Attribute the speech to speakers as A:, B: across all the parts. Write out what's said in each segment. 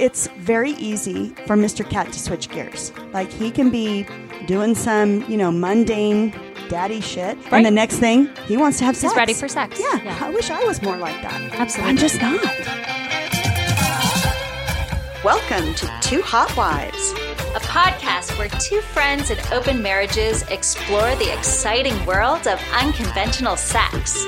A: it's very easy for Mr. Kat to switch gears. Like he can be doing some, you know, mundane daddy shit,
B: Right.
A: and the next thing he wants to have sex.
B: He's ready for sex.
A: Yeah, I wish I was more like that.
B: Absolutely.
A: I'm just not. Welcome to Two Hot Wives.
B: A podcast where two friends in open marriages explore the exciting world of unconventional sex.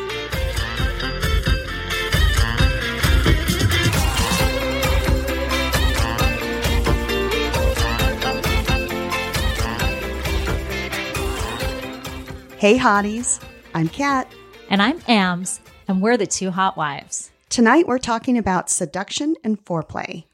A: Hey, hotties. I'm Kat.
B: And I'm Ams, and we're the two hot wives.
A: Tonight we're talking about seduction and foreplay.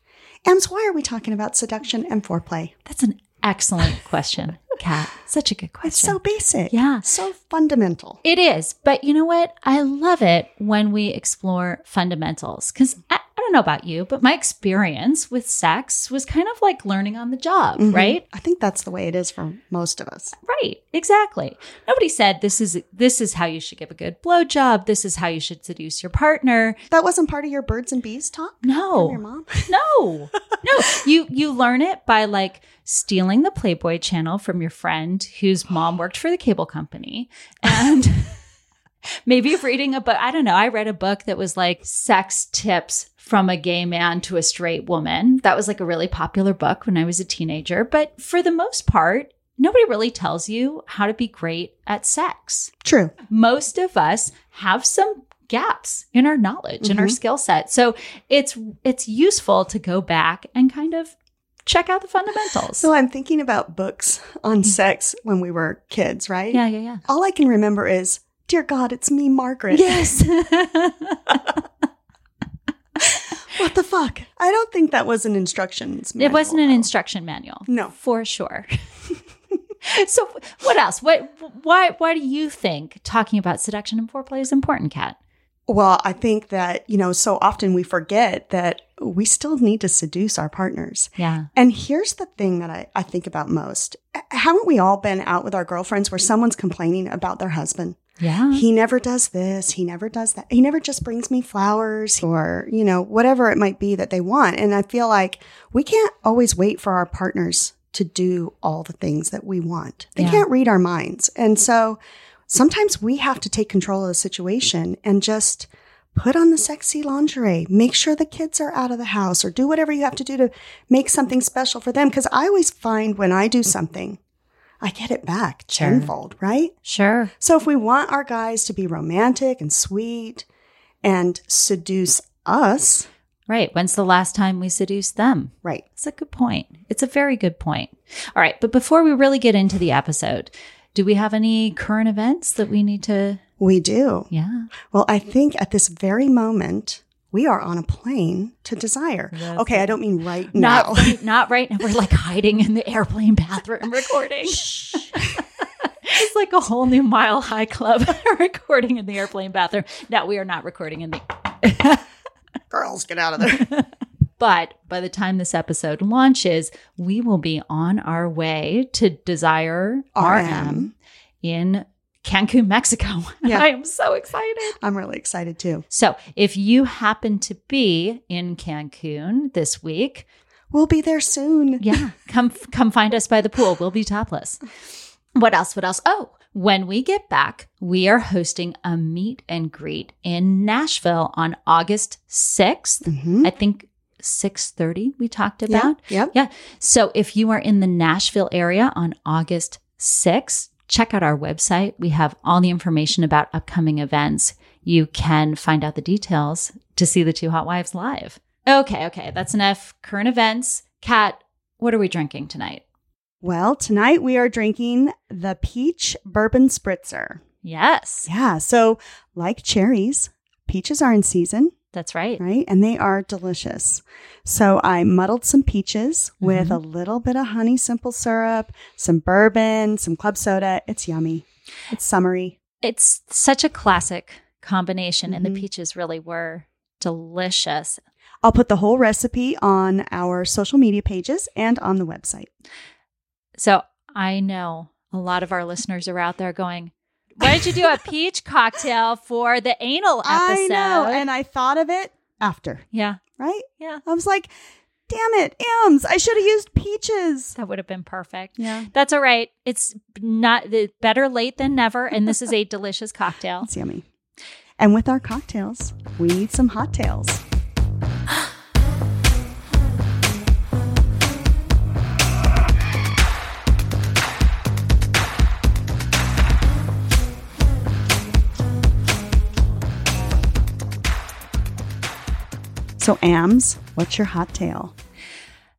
A: Ams, why are we talking about seduction and foreplay?
B: That's an excellent question, Kat. Such a good question.
A: It's so basic.
B: Yeah.
A: So fundamental.
B: It is. But you know what? I love it when we explore fundamentals because I don't know about you, but my experience with sex was kind of like learning on the job,
A: Mhm.
B: right?
A: I think that's the way it is for most of us.
B: Right. Exactly. Nobody said this is this is how you should give a good blowjob. This is how you should seduce your partner.
A: That wasn't part of your birds and bees talk from your mom?
B: No. No. You you learn it by like stealing the Playboy channel from your friend whose mom worked for the cable company and maybe reading a book. I don't know. I read a book that was like sex tips from a gay man to a straight woman. That was like a really popular book when I was a teenager. But for the most part, nobody really tells you how to be great at sex.
A: True.
B: Most of us have some gaps in our knowledge and our
A: mm-hmm.
B: skill set. So it's it's useful to go back and kind of check out the fundamentals.
A: So I'm thinking about books on mm-hmm. sex when we were kids, right?
B: yeah, yeah, yeah.
A: All I can remember is, Dear God, it's me, Margaret.
B: Yes.
A: What the fuck? I don't think that was an instructions.
B: it wasn't an
A: manual,
B: instruction manual.
A: No.
B: For sure. so what else? What why why do you think talking about seduction and foreplay is important, Kat?
A: Well, I think that, you know, so often we forget that we still need to seduce our partners.
B: Yeah.
A: And here's the thing that I, I think about most. Haven't we all been out with our girlfriends where someone's complaining about their husband?
B: Yeah.
A: He never does this. He never does that. He never just brings me flowers or, you know, whatever it might be that they want. And I feel like we can't always wait for our partners to do all the things that we want. They
B: Yeah.
A: can't read our minds. And so sometimes we have to take control of the situation and just put on the sexy lingerie, make sure the kids are out of the house or do whatever you have to do to make something special for them. Cause I always find when I do something, I get it back
B: Sure.
A: tenfold, right?
B: Sure.
A: So if we want our guys to be romantic and sweet and seduce us,
B: Right. When's the last time we seduced them?
A: right?
B: It's a good point. It's a very good point. All right. But before we really get into the episode, do we have any current events that we need to?
A: We do.
B: Yeah.
A: Well, I think at this very moment, we are on a plane to desire.
B: That's
A: okay, I don't mean right
B: Not
A: now.
B: right, not right now. We're like hiding in the airplane bathroom recording. it's like a whole new mile high club recording in the airplane bathroom. No, we are not recording in the
A: Girls, get out of there.
B: But by the time this episode launches, we will be on our way to Desire RM,
A: RM.
B: in Cancun, Mexico.
A: Yeah.
B: I am so excited.
A: I'm really excited too.
B: So, if you happen to be in Cancun this week,
A: We'll be there soon.
B: yeah, come come find us by the pool. We'll be topless. What else? What else? Oh, when we get back, we are hosting a meet and greet in Nashville on August 6th.
A: Mhm.
B: I think 6:30 we talked
A: Yeah,
B: about.
A: Yep.
B: Yeah. So if you are in the Nashville area on August 6th, check out our website. We have all the information about upcoming events. You can find out the details to see the two hot wives live. Okay, okay. That's enough current events. Kat, what are we drinking tonight?
A: Well, tonight we are drinking the peach bourbon spritzer.
B: Yes.
A: Yeah. So, like cherries, peaches are in season.
B: That's right.
A: right? And they are delicious. So I muddled some peaches with a little bit of honey simple syrup, some bourbon, some club soda. It's yummy. It's summery.
B: It's such a classic combination and
A: Mhm.
B: the peaches really were delicious.
A: I'll put the whole recipe on our social media pages and on the website.
B: So I know a lot of our listeners are out there going, Why did you do a peach cocktail for the anal episode?
A: I know. And I thought of it after,
B: yeah,
A: right?
B: yeah.
A: I was like, damn it, M's. I should have used peaches.
B: That would have been perfect.
A: Yeah.
B: That's all right. It's not the better late than never. And this is a delicious cocktail.
A: It's yummy. And with our cocktails, we need some hot tails. So, Ams, what's your hot tail?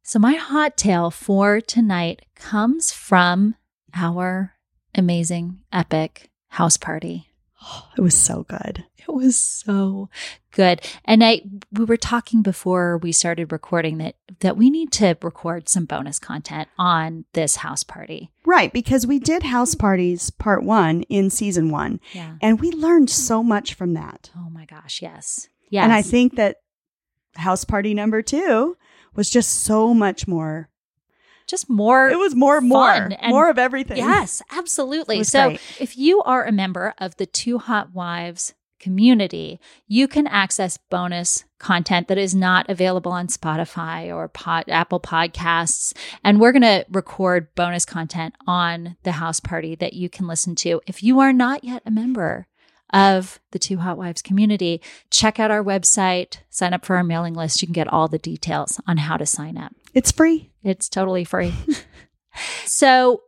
B: So, my hot tail for tonight comes from our amazing, epic house party.
A: It was so good.
B: It was so good. And I we were talking before we started recording that that we need to record some bonus content on this house party.
A: Right, because we did house parties part one in season one,
B: Yeah.
A: and we learned so much from that.
B: Oh my gosh, yes. Yes.
A: And I think that house party number two was just so much more.
B: just more
A: It was more, more, more of everything.
B: Yes, absolutely. So
A: great.
B: if you are a member of the Two Hot Wives community, you can access bonus content that is not available on Spotify or pod, Apple Podcasts. And we're going to record bonus content on the house party that you can listen to. If you are not yet a member of the Two Hot Wives community, check out our website, sign up for our mailing list. You can get all the details on how to sign up.
A: It's free.
B: It's totally free. so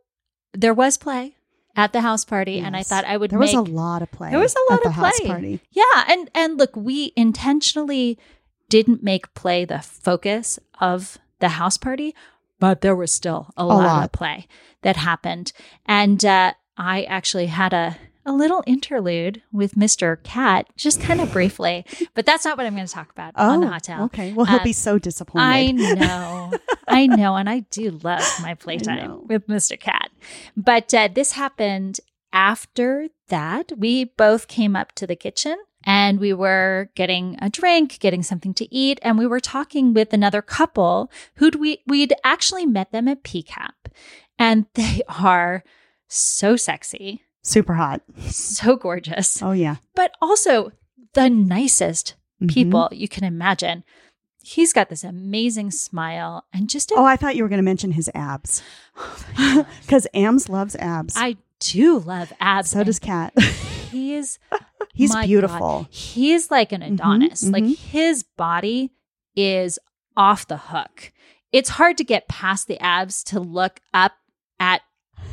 B: there was play at the house party, and I thought I would
A: There
B: make
A: was a lot of play.
B: There was a lot of play
A: at the
B: of
A: house party.
B: yeah, and and look, we intentionally didn't make play the focus of the house party, but there was still a, lot,
A: lot.
B: of play that happened, and uh, I actually had a. A little interlude with Mr. Kat, just kind of briefly, but that's not what I'm going to talk about
A: Oh,
B: on the hot tail.
A: okay. Well, he'll
B: Uh,
A: be so disappointed.
B: I know. I know. And I do love my playtime with Mr. Kat. But uh, this happened after that. We both came up to the kitchen and we were getting a drink, getting something to eat. And we were talking with another couple who'd we, we'd actually met them at PCAP. And they are so sexy,
A: Super hot.
B: so gorgeous,
A: Oh yeah.
B: but also the nicest
A: Mhm.
B: people you can imagine. He's got this amazing smile and just a,
A: Oh, I thought you were going to mention his abs. Because Ams loves abs.
B: I do love abs.
A: so does
B: he is
A: He's
B: God,
A: beautiful.
B: he is like an Adonis. Like
A: mhm.
B: his body is off the hook. It's hard to get past the abs to look up at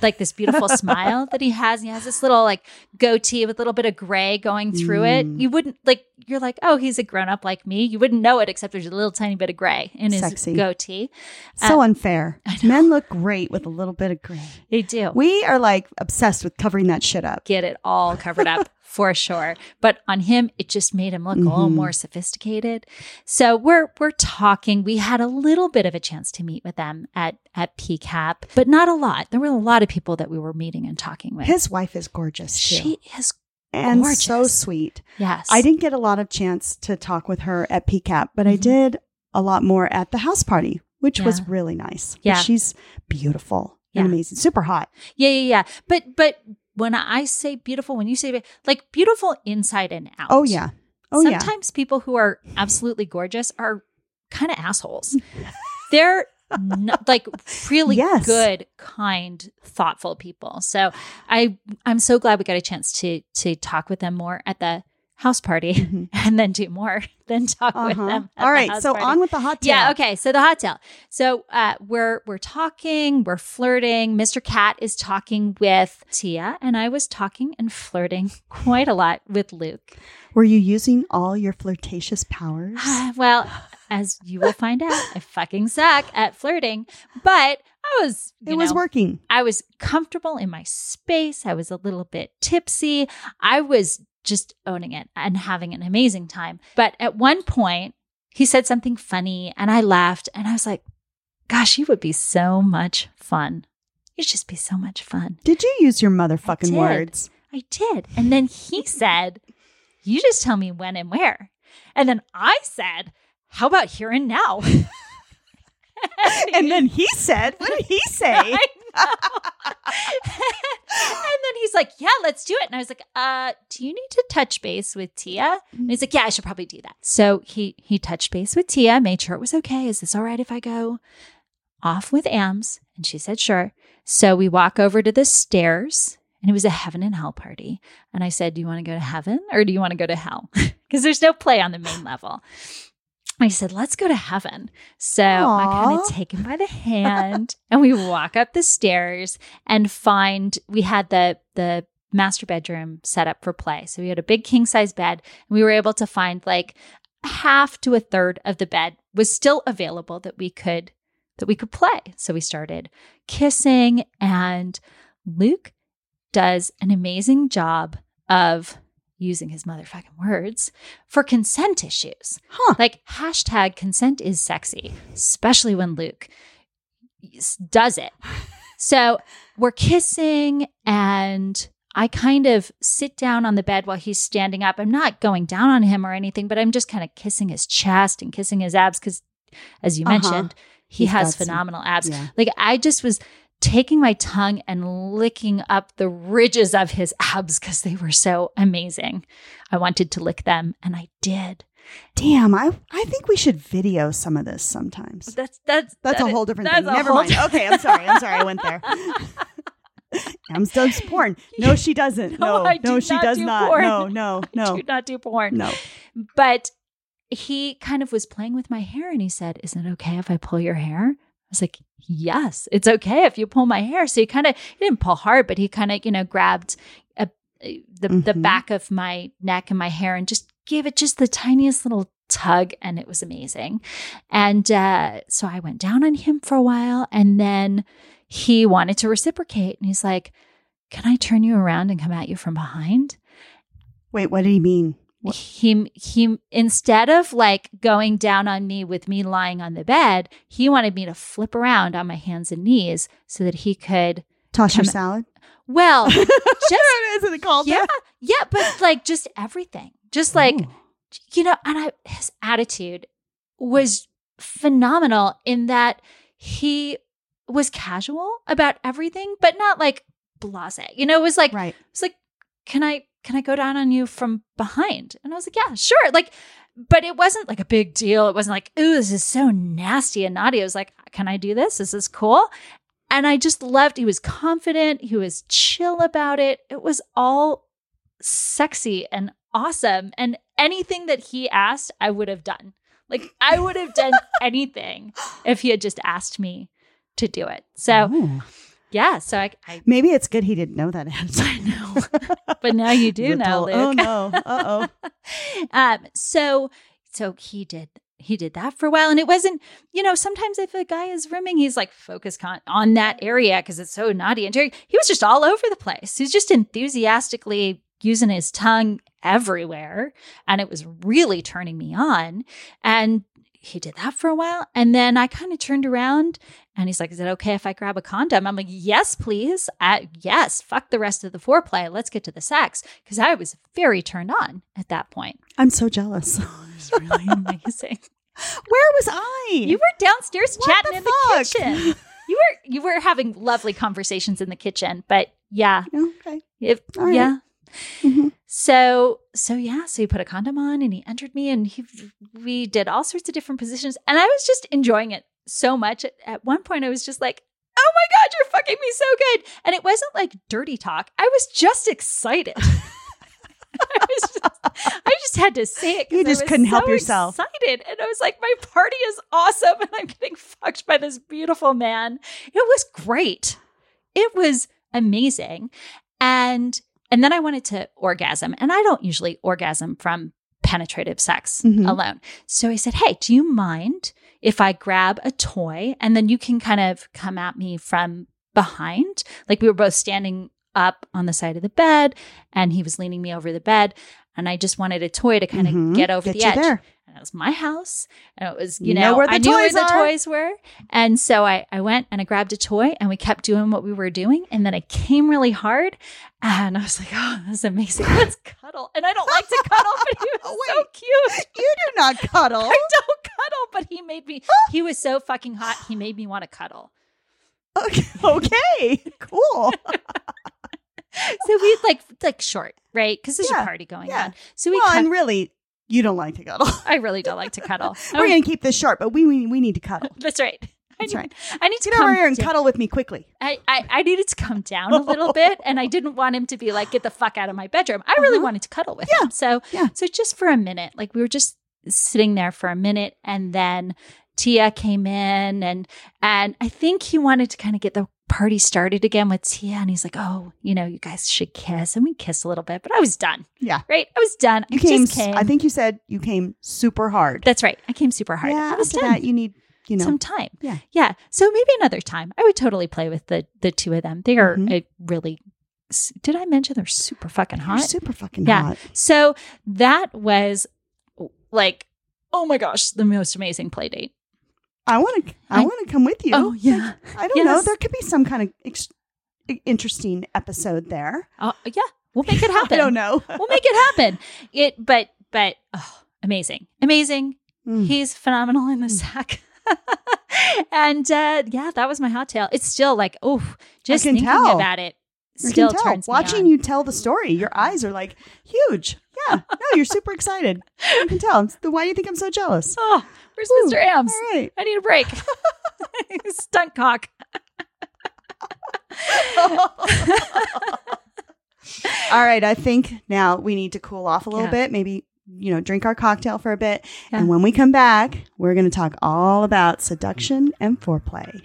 B: like this beautiful smile that he has. He has this little like goatee with a little bit of gray going through it.
A: Mm.
B: You wouldn't like you're like, oh, he's a grown up like me. You wouldn't know it except there's a little tiny bit of gray in his
A: Sexy.
B: goatee.
A: So
B: Uh,
A: unfair. Men look great with a little bit of gray.
B: They do.
A: We are like obsessed with covering that shit up.
B: get it all covered up for sure. But on him, it just made him look a little more sophisticated. So we're we're talking. We had a little bit of a chance to meet with them at at PCAP, but not a lot. There were a lot of people that we were meeting and talking with.
A: His wife is gorgeous too.
B: she is gorgeous.
A: and so sweet.
B: yes.
A: I didn't get a lot of chance to talk with her at PCAP, but I
B: Mhm.
A: did a lot more at the house party, which was really nice. But
B: Yeah.
A: she's beautiful
B: Yeah.
A: and amazing, super hot.
B: Yeah, yeah, yeah. But but when I say beautiful, when you say like beautiful inside and out.
A: Oh yeah, oh yeah.
B: Sometimes people who are absolutely gorgeous are kind of assholes. They're not, like really
A: Yes.
B: good, kind, thoughtful people. So I I'm so glad we got a chance to to talk with them more at the house party
A: Mhm.
B: and then do more than talk with
A: Uh-huh.
B: them. at
A: All
B: the
A: so
B: party.
A: on with the hot tail.
B: Yeah, okay. So the hot tail. So uh, we're we're talking, we're flirting. Mr. Kat is talking with Tia, and I was talking and flirting quite a lot with Luke.
A: Were you using all your flirtatious powers?
B: well, as you will find out, I fucking suck at flirting, but I was you
A: it was
B: know,
A: working.
B: I was comfortable in my space. I was a little bit tipsy. I was just owning it and having an amazing time. But at one point, he said something funny and I laughed and I was like, gosh, you would be so much fun. You'd just be so much fun.
A: Did you use your motherfucking
B: did.
A: words?
B: I did. And then he said, You just tell me when and where. And then I said, How about here and now?
A: And then he said, "What did he say?"
B: I. and then he's like, Yeah, let's do it. And I was like, uh, do you need to touch base with Tia? And he's like, Yeah, I should probably do that. So he he touched base with Tia, made sure it was okay. Is this all right if I go off with Ams? And she said, Sure. So we walk over to the stairs and it was a heaven and hell party. And I said, Do you want to go to heaven or do you want to go to hell? Because there's no play on the main level. I said, let's go to heaven. So I kind of take him by the hand and we walk up the stairs and find we had the the master bedroom set up for play. So we had a big king size bed and we were able to find like half to a third of the bed was still available that we could that we could play. So we started kissing and Luke does an amazing job of using his motherfucking words for consent issues.
A: Huh.
B: Like hashtag consent is sexy, especially when Luke does it. So we're kissing and I kind of sit down on the bed while he's standing up. I'm not going down on him or anything, but I'm just kind of kissing his chest and kissing his abs because, as you
A: Uh-huh.
B: mentioned, he has
A: got some-
B: phenomenal abs.
A: yeah.
B: Like I just was taking my tongue and licking up the ridges of his abs because they were so amazing. I wanted to lick them and I did.
A: Damn, I I think we should video some of this sometimes.
B: That's that's
A: That's
B: that
A: a whole different thing. Never mind. Okay, I'm sorry. I'm sorry. I went there. Does porn. No, she doesn't.
B: No,
A: No,
B: I
A: no,
B: do
A: she
B: not
A: does
B: do
A: not.
B: porn.
A: No, no, no,
B: do not do porn.
A: no.
B: But he kind of was playing with my hair and he said, Is it okay if I pull your hair? I was like, Yes, it's okay if you pull my hair. So he kind of, he didn't pull hard, but he kind of, you know, grabbed a, the, the
A: Mhm.
B: back of my neck and my hair and just gave it just the tiniest little tug. And it was amazing. And uh, so I went down on him for a while and then he wanted to reciprocate. And he's like, Can I turn you around and come at you from behind?
A: Wait, what did he mean? What-
B: he he instead of like going down on me with me lying on the bed, he wanted me to flip around on my hands and knees so that he could
A: Toss your salad?
B: well just
A: Isn't it called
B: yeah
A: that?
B: yeah but like just everything just like
A: Ooh.
B: you know and I his attitude was phenomenal in that he was casual about everything but not like blase you know it was like
A: right.
B: it's like, can I can I go down on you from behind? And I was like, yeah, sure. Like, but it wasn't like a big deal. It wasn't like, ooh, this is so nasty and naughty. I was like, can I do this? This is this cool? And I just loved. He was confident. He was chill about it. It was all sexy and awesome. And anything that he asked, I would have done. Like, I would have done anything if he had just asked me to do it. So
A: Ooh.
B: Yeah. So I, I
A: maybe it's good he didn't know that. Answer. I
B: know. but now you do know, Luke.
A: Oh no. Uh oh.
B: um, so so he did he did that for a while, and it wasn't you know sometimes if a guy is rimming, he's like focused con- on that area because it's so naughty and dirty. He was just all over the place. He's just enthusiastically using his tongue everywhere, and it was really turning me on. And he did that for a while, and then I kind of turned around. And he's like, Is it okay if I grab a condom? I'm like, Yes, please. Uh, yes, fuck the rest of the foreplay. Let's get to the sex. Because I was very turned on at that point.
A: I'm so jealous.
B: It was really amazing.
A: Where was I?
B: You were downstairs
A: What
B: chatting
A: the
B: in the kitchen. You were you were having lovely conversations in the kitchen, but yeah,
A: okay.
B: if
A: All right.
B: yeah.
A: Mhm.
B: So so yeah, so he put a condom on and he entered me and he we did all sorts of different positions and I was just enjoying it so much. At, one point I was just like, "Oh my god, you're fucking me so good." And it wasn't like dirty talk. I was just excited. I was just I just had to say it
A: You
B: I
A: just
B: was
A: couldn't help
B: so
A: yourself.
B: Excited, and I was like, "My party is awesome, and I'm getting fucked by this beautiful man." It was great. It was amazing, and and then I wanted to orgasm, and I don't usually orgasm from penetrative sex
A: Mhm.
B: alone. So I said, "Hey, do you mind if I grab a toy, and then you can kind of come at me from behind?" Like we were both standing up on the side of the bed, and he was leaning me over the bed, and I just wanted a toy to kind of
A: Mhm.
B: get over
A: Get
B: the edge
A: there.
B: And it was my house and it was you know,
A: know where the
B: i knew where
A: toys
B: the
A: are.
B: toys were and so I, I went and i grabbed a toy and we kept doing what we were doing and then i came really hard and i was like oh this is amazing let's cuddle and i don't like to cuddle but he was so
A: Wait.
B: cute
A: You do not cuddle.
B: i don't cuddle but he made me he was so fucking hot he made me want to cuddle
A: Okay, okay. cool.
B: so we like like short, right? Because there's
A: Yeah,
B: a party going
A: yeah.
B: on. So we
A: well, and really, you don't like to cuddle.
B: I really don't like to cuddle.
A: We're going to keep this short, but we, we we need to cuddle.
B: that's right. I
A: That's
B: need,
A: right.
B: I need to
A: Get
B: come
A: over here and
B: down-
A: cuddle with me quickly.
B: I, I, I needed to come down a little bit and I didn't want him to be like, get the fuck out of my bedroom. I really
A: Uh-huh.
B: wanted to cuddle with
A: Yeah.
B: him. So,
A: Yeah.
B: so just for a minute, like we were just sitting there for a minute and then Tia came in and, and I think he wanted to kind of get the party started again with Tia. And he's like, oh, you know, you guys should kiss. And we kissed a little bit, but I was done.
A: Yeah.
B: Right. I was done.
A: You
B: I
A: came,
B: came.
A: I think you said you came super hard.
B: that's right. I came super hard.
A: Yeah,
B: I was
A: after
B: done
A: that, you need, you know,
B: some time.
A: Yeah.
B: Yeah. So maybe another time. I would totally play with the the two of them. They are
A: Mhm.
B: a really did I mention they're super fucking hot?
A: super fucking
B: Yeah.
A: hot.
B: So that was like oh my gosh, the most amazing play date.
A: I want to, I,
B: I-
A: want to come with you.
B: Oh, yeah.
A: I don't know. There could be some kind of ex- interesting episode there.
B: Oh, yeah. We'll make it happen.
A: I don't know.
B: We'll make it happen. It but but oh, amazing. Amazing.
A: Mm.
B: He's phenomenal in the sack. and uh yeah, that was my hot tail. It's still like, oh, just thinking
A: tell.
B: about it still
A: can tell.
B: turns me
A: Watching you tell the story, your eyes are like huge. Yeah. No, you're super excited. You can tell. Why do you think I'm so jealous?
B: Oh, where's
A: Woo.
B: Mr. Ams?
A: All right.
B: I need a break. Stunt cock.
A: All right. I think now we need to cool off a little
B: Yeah.
A: bit. Maybe, you know, drink our cocktail for a bit.
B: Yeah.
A: And when we come back, we're going to talk all about seduction and foreplay.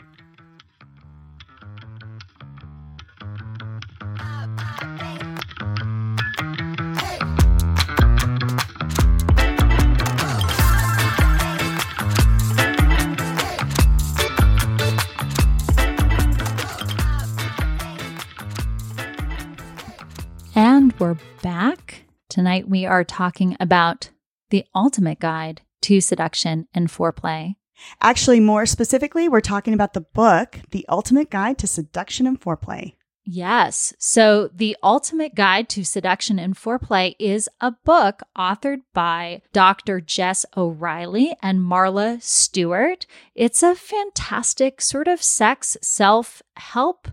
B: We're back. Tonight we are talking about the ultimate guide to seduction and foreplay.
A: Actually, more specifically, we're talking about the book, The Ultimate Guide to Seduction and Foreplay.
B: Yes. So, The Ultimate Guide to Seduction and Foreplay is a book authored by Dr. Jess O'Reilly and Marla Stewart. It's a fantastic sort of sex self help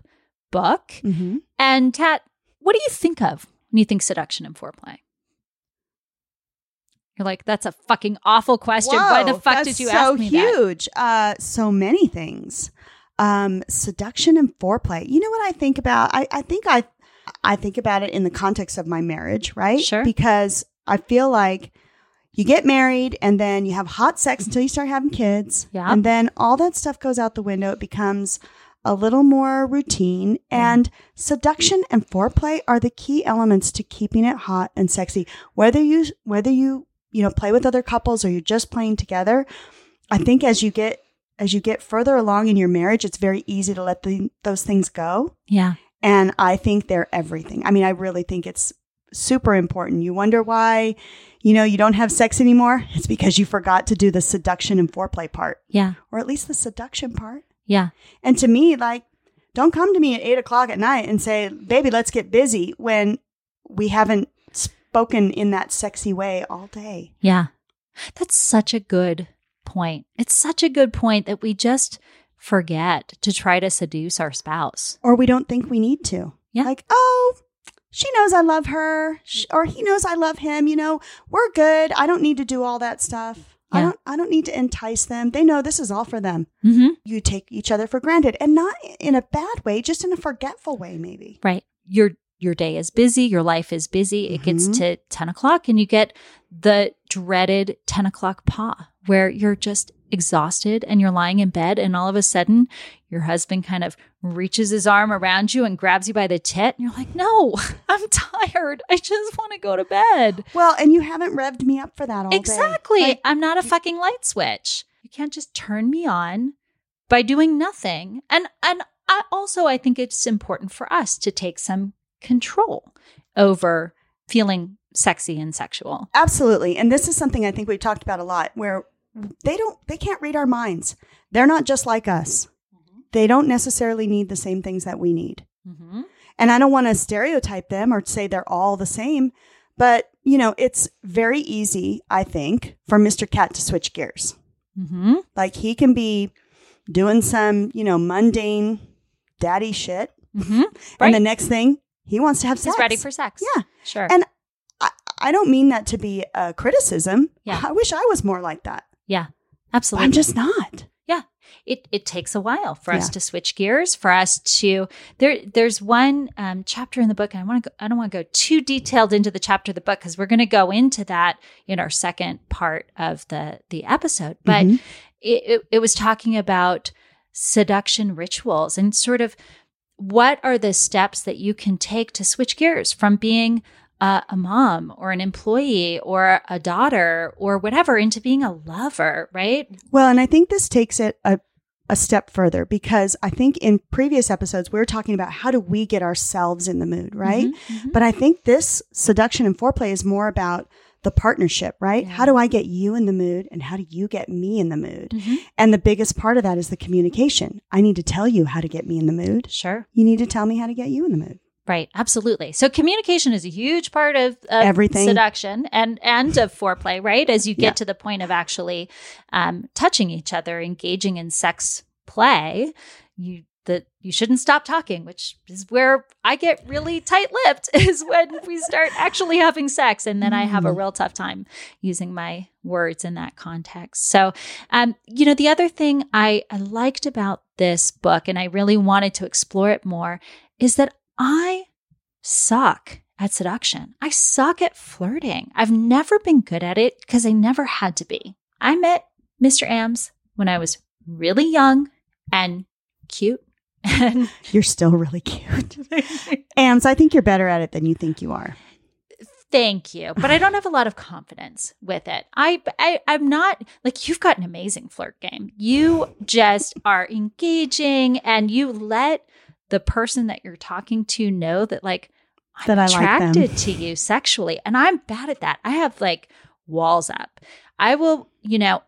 B: book.
A: Mm-hmm.
B: And, Tat, what do you think of when you think seduction and foreplay? You're like, that's a fucking awful question. Why the fuck did you
A: so
B: ask me that?
A: So huge. Uh, so many things. Um, seduction and foreplay. You know what I think about? I, I think I, I think about it in the context of my marriage, right?
B: Sure.
A: Because I feel like you get married and then you have hot sex until you start having kids.
B: Yeah.
A: And then all that stuff goes out the window. It becomes a little more routine. And seduction and foreplay are the key elements to keeping it hot and sexy. Whether you whether you you know play with other couples or you're just playing together, I think as you get as you get further along in your marriage, it's very easy to let the, those things go.
B: Yeah.
A: And I think they're everything. I mean, I really think it's super important. You wonder why, you know, you don't have sex anymore? It's because you forgot to do the seduction and foreplay part,
B: Yeah.
A: or at least the seduction part.
B: Yeah.
A: And to me, like, don't come to me at eight o'clock at night and say, baby, let's get busy when we haven't spoken in that sexy way all day.
B: Yeah. That's such a good point. It's such a good point that we just forget to try to seduce our spouse.
A: Or we don't think we need to.
B: Yeah.
A: Like, oh, she knows I love her, or he knows I love him. You know, we're good. I don't need to do all that stuff. I don't. I don't need to entice them. They know this is all for them.
B: Mm-hmm.
A: You take each other for granted, and not in a bad way, just in a forgetful way, maybe.
B: Right. Your your day is busy, your life is busy. It gets
A: Mhm.
B: to 10 o'clock and you get the dreaded 10 o'clock paw where you're just exhausted and you're lying in bed and all of a sudden your husband kind of reaches his arm around you and grabs you by the tit and you're like, "No, I'm tired. I just want to go to bed."
A: Well, and you haven't revved me up for that all day.
B: Exactly.
A: Like,
B: I'm not a fucking light switch. You can't just turn me on by doing nothing. And and I also I think it's important for us to take some control over feeling sexy and sexual.
A: Absolutely. And this is something I think we've talked about a lot where they don't they can't read our minds. They're not just like us. They don't necessarily need the same things that we need.
B: Mm-hmm.
A: And I don't want to stereotype them or say they're all the same, but you know, it's very easy, I think, for Mr. Kat to switch gears.
B: Mm-hmm.
A: Like he can be doing some, you know, mundane daddy shit.
B: hmm
A: And the next thing, he wants to have sex.
B: He's ready for sex.
A: Yeah.
B: Sure.
A: And I, I don't mean that to be a criticism.
B: Yeah.
A: I wish I was more like that.
B: yeah. Absolutely.
A: I'm just not. Yeah.
B: It it takes a while for us to switch gears for us to there there's one um, chapter in the book and i want to i don't want to go too detailed into the chapter of the book because we're going to go into that in our second part of the the episode but
A: Mhm.
B: it, it, it was talking about seduction rituals and sort of what are the steps that you can take to switch gears from being a, a mom or an employee or a daughter or whatever into being a lover right
A: Well, and I think this takes it a, a step further because I think in previous episodes, we were talking about how do we get ourselves in the mood, right?
B: Mhm, mhm.
A: But I think this seduction and foreplay is more about the partnership, right?
B: Yeah.
A: How do I get you in the mood and how do you get me in the mood?
B: Mhm.
A: And the biggest part of that is the communication. I need to tell you how to get me in the mood.
B: Sure.
A: You need to tell me how to get you in the mood.
B: Right. Absolutely. So communication is a huge part of, of
A: Everything.
B: seduction and and of foreplay. Right. As you get
A: Yeah.
B: to the point of actually um, touching each other, engaging in sex play, you that you shouldn't stop talking, which is where I get really tight-lipped is when we start actually having sex, and then I have a
A: Mm.
B: real tough time using my words in that context. So, um, you know, the other thing I, I liked about this book, and I really wanted to explore it more, is that I suck at seduction. I suck at flirting. I've never been good at it because I never had to be. I met Mr. Ams when I was really young and cute. And
A: You're still really cute. And so I think you're better at it than you think you are.
B: thank you, but I don't have a lot of confidence with it. I, I I'm not like you've got an amazing flirt game. You just are engaging and you let the person that you're talking to know that like I'm
A: That I like
B: attracted to you sexually. And I'm bad at that. I have like walls up. I will, you know,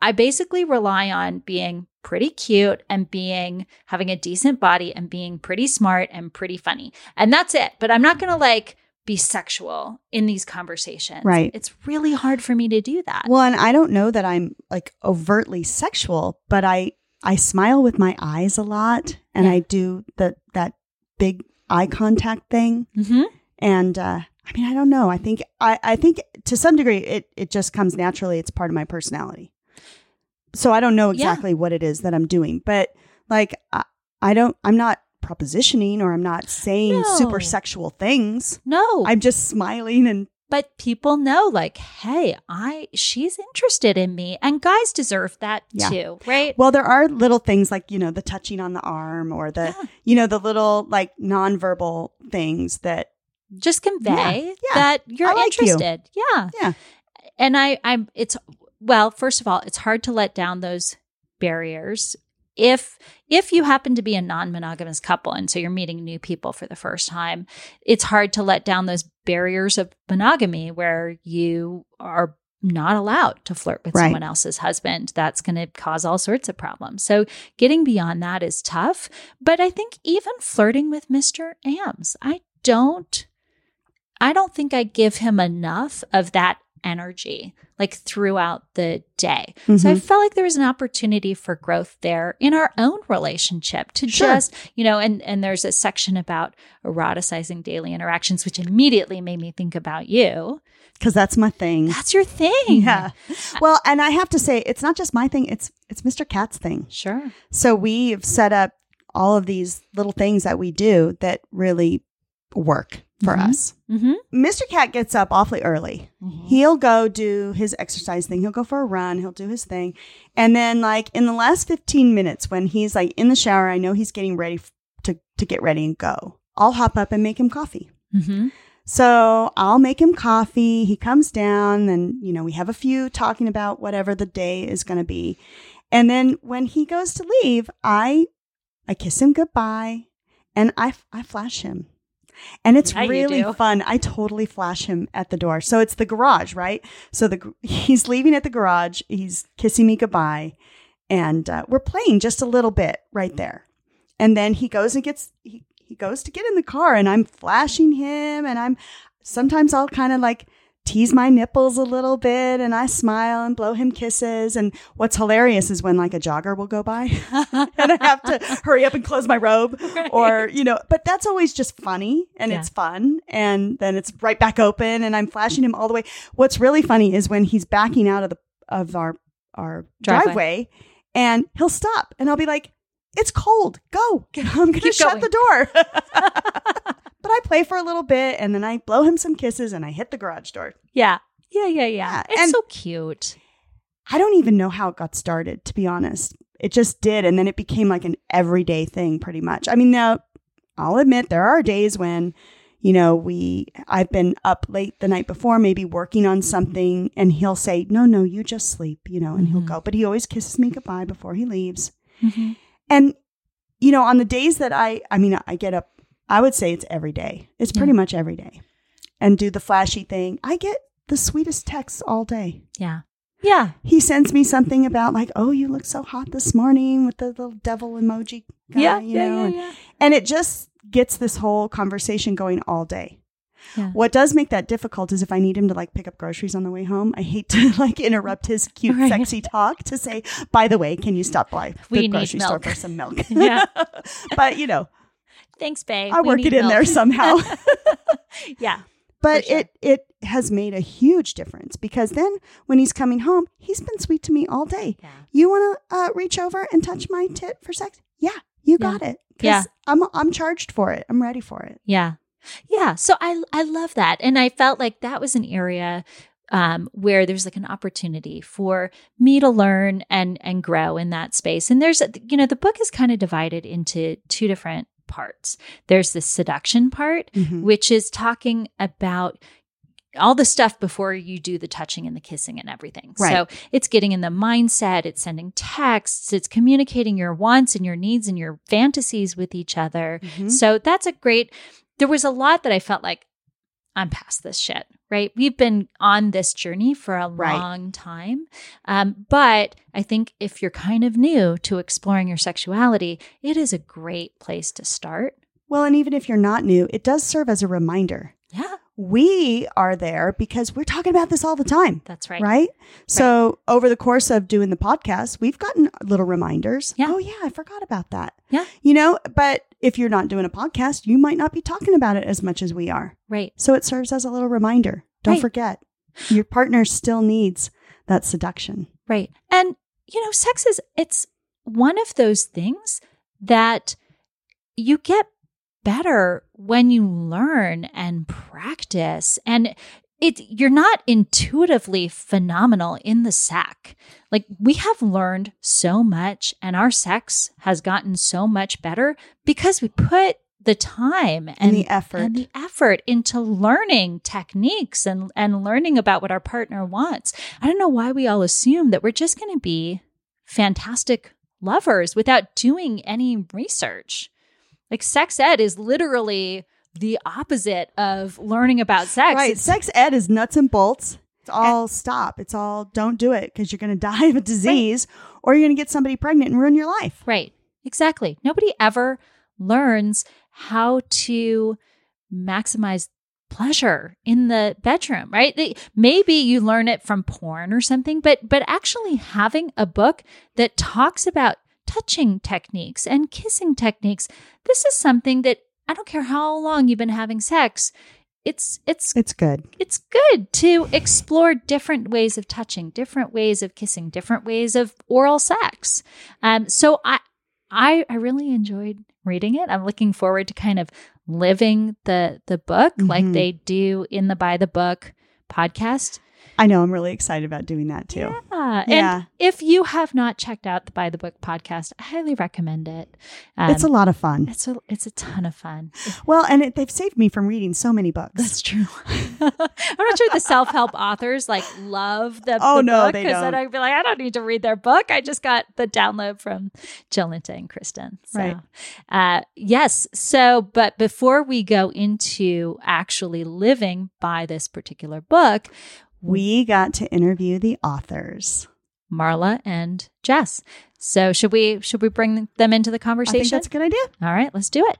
B: I basically rely on being pretty cute and being having a decent body and being pretty smart and pretty funny. And that's it. But I'm not going to like be sexual in these conversations.
A: Right.
B: It's really hard for me to do that.
A: Well, and I don't know that I'm like overtly sexual, but I I smile with my eyes a lot and
B: Yeah.
A: I do the that big eye contact thing.
B: hmm
A: And uh I mean, I don't know. I think I, I think to some degree it it just comes naturally. It's part of my personality. So I don't know
B: Yeah.
A: exactly what it is that I'm doing, but like I, I don't I'm not propositioning or I'm not saying
B: No.
A: super sexual things.
B: No.
A: I'm just smiling and
B: but people know like, hey, I she's interested in me. And guys deserve that
A: Yeah.
B: too, right?
A: Well, there are little things like, you know, the touching on the arm or the,
B: Yeah.
A: you know, the little like nonverbal things that,
B: just convey
A: yeah.
B: that you're
A: I like you.
B: interested. Yeah.
A: Yeah.
B: And I I'm it's well, first of all, it's hard to let down those barriers if if you happen to be a non-monogamous couple and so you're meeting new people for the first time, it's hard to let down those barriers of monogamy where you are not allowed to flirt with
A: Right.
B: someone else's husband. That's going to cause all sorts of problems. So getting beyond that is tough, but I think even flirting with Mr. Ams, I don't I don't think I give him enough of that energy like throughout the day. So I
A: Mhm.
B: felt like there was an opportunity for growth there in our own relationship to
A: Sure.
B: just, you know, and and there's a section about eroticizing daily interactions which immediately made me think about you.
A: cause that's my thing.
B: That's your thing.
A: Yeah. Well, and I have to say, it's not just my thing. It's, it's Mr. Kat's thing.
B: Sure.
A: So we've set up all of these little things that we do that really work for
B: Mhm.
A: us.
B: Mhm.
A: Mr. Kat gets up awfully early. He'll go do his exercise thing. He'll go for a run. He'll do his thing. And then like in the last 15 minutes when he's like in the shower, I know he's getting ready f- to, to get ready and go. I'll hop up and make him coffee.
B: Mhm.
A: So I'll make him coffee. He comes down and, you know, we have a few talking about whatever the day is going to be. And then when he goes to leave, I, I kiss him goodbye and I, I flash him. And it's really fun. I totally flash him at the door. So it's the garage, right? So the he's leaving at the garage. He's kissing me goodbye, and uh, we're playing just a little bit right there. And then he goes and gets he, he goes to get in the car, and I'm flashing him, and I'm sometimes I'll kind of like tease my nipples a little bit and I smile and blow him kisses. And what's hilarious is when like a jogger will go by and I have to hurry up and close my robe or, you know, but that's always just funny and
B: Yeah.
A: it's fun. And then it's right back open and I'm flashing him all the way. What's really funny is when he's backing out of the, of our, our
B: Driveway.
A: driveway and he'll stop and I'll be like, it's cold. Go. I'm going to shut
B: going.
A: the door. but I play for a little bit and then I blow him some kisses and I hit the garage door.
B: Yeah. Yeah, yeah, yeah.
A: Yeah,
B: It's
A: and-
B: so cute.
A: I don't even know how it got started, to be honest. It just did. And then it became like an everyday thing pretty much. I mean, now I'll admit there are days when, you know, we, I've been up late the night before, maybe working on something, and he'll say, no, no, you just sleep, you know, and he'll
B: Mhm.
A: go. But he always kisses me goodbye before he leaves.
B: Mhm.
A: And, you know, on the days that I, I mean, I get up, I would say it's every day. It's pretty
B: Yeah.
A: much every day. And do the flashy thing. I get the sweetest texts all day.
B: Yeah. Yeah.
A: He sends me something about like, oh, you look so hot this morning with the little devil emoji. Guy,
B: yeah.
A: you
B: yeah,
A: know,
B: yeah,
A: and,
B: yeah.
A: and it just gets this whole conversation going all day.
B: Yeah.
A: What does make that difficult is if I need him to like pick up groceries on the way home, I hate to like interrupt his cute,
B: Right.
A: sexy talk to say, by the way, can you stop by the
B: We
A: grocery store for some milk?
B: Yeah.
A: but you know,
B: Thanks, babe.
A: I
B: We
A: work it in there somehow.
B: yeah.
A: but
B: sure.
A: it it has made a huge difference because then when he's coming home, he's been sweet to me all day.
B: Yeah.
A: You want to uh, reach over and touch my tit for sex? Yeah, you got it.
B: Yeah.
A: I'm I'm charged for it. I'm ready for it.
B: Yeah. Yeah. So I I love that. And I felt like that was an area um, where there's like an opportunity for me to learn and and grow in that space. And there's a- you know the book is kind of divided into two different parts. There's the seduction part,
A: Mhm.
B: which is talking about all the stuff before you do the touching and the kissing and everything.
A: Right.
B: So it's getting in the mindset, it's sending texts, it's communicating your wants and your needs and your fantasies with each other.
A: Mhm.
B: So that's a great, there was a lot that I felt like I'm past this shit, right? We've been on this journey for a
A: Right.
B: long time. Um, but I think if you're kind of new to exploring your sexuality, it is a great place to start.
A: Well, and even if you're not new, it does serve as a reminder.
B: Yeah,
A: We are there because we're talking about this all the time.
B: that's right.
A: Right. So, over the course of doing the podcast, we've gotten little reminders.
B: Yeah.
A: Oh, yeah, I forgot about that.
B: Yeah.
A: You know, but if you're not doing a podcast, you might not be talking about it as much as we are.
B: Right.
A: So, it serves as a little reminder. Don't
B: Right.
A: forget, your partner still needs that seduction.
B: Right. And, you know, sex is, it's one of those things that you get better when you learn and practice. And it, you're not intuitively phenomenal in the sack. Like we have learned so much and our sex has gotten so much better because we put the time
A: And the effort.
B: and the effort into learning techniques and and learning about what our partner wants. I don't know why we all assume that we're just going to be fantastic lovers without doing any research. Like sex ed is literally the opposite of learning about sex.
A: Right.
B: It's-
A: Sex ed is nuts and bolts. It's all stop. It's all don't do it because you're going to die of a disease or you're going to get somebody pregnant and ruin your life.
B: Right. Exactly. Nobody ever learns how to maximize pleasure in the bedroom, right? They- Maybe you learn it from porn or something, but but actually having a book that talks about touching techniques and kissing techniques, this is something that I don't care how long you've been having sex, it's it's
A: It's good.
B: it's good to explore different ways of touching, different ways of kissing, different ways of oral sex. Um, so I, I, I really enjoyed reading it. I'm looking forward to kind of living the the book like
A: Mhm.
B: they do in the By the Book podcast.
A: I know. I'm really excited about doing that too.
B: Yeah.
A: Yeah.
B: And if you have not checked out the By the Book podcast, I highly recommend it. Um,
A: it's a lot of fun.
B: it's a it's a ton of fun.
A: Well, and it, they've saved me from reading so many books.
B: That's true. I'm not sure the self help authors like love the,
A: Oh,
B: the
A: no,
B: book
A: they
B: then. I'd be like, I don't need to read their book. I just got the download from Jolenta and Kristen. So,
A: Right.
B: uh, yes. So, but before we go into actually living by this particular book, Mm-hmm.
A: we got to interview the authors.
B: Marla and Jess. So, should we should we bring them into the
A: I think
B: conversation?
A: that's a good idea.
B: All right, let's do it.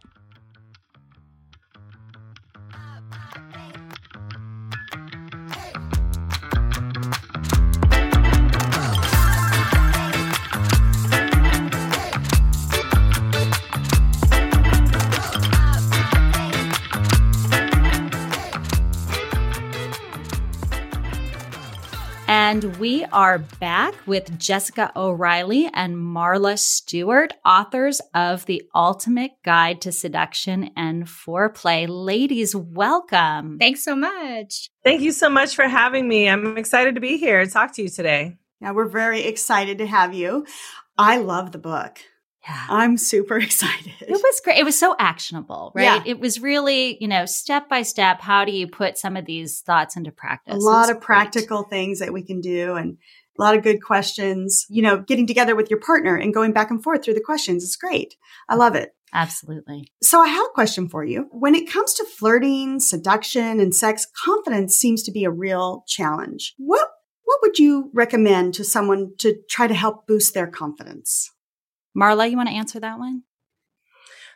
B: And we are back with Jessica O'Reilly and Marla Stewart, authors of The Ultimate Guide to Seduction and Foreplay. Ladies, welcome.
C: Thanks so much.
D: Thank you so much for having me. I'm excited to be here to talk to you today.
A: Yeah, we're very excited to have you. I love the book. Yeah. I'm super excited.
B: It was great. It was so actionable, right? Yeah. It was really, you know, step by step, how do you put some of these thoughts into practice?
A: A lot of great. practical things that we can do and a lot of good questions. You know, getting together with your partner and going back and forth through the questions is great. I love it.
B: Absolutely.
A: So I have a question for you. When it comes to flirting, seduction, and sex, confidence seems to be a real challenge. What what would you recommend to someone to try to help boost their confidence?
B: Marla, you want to answer that one?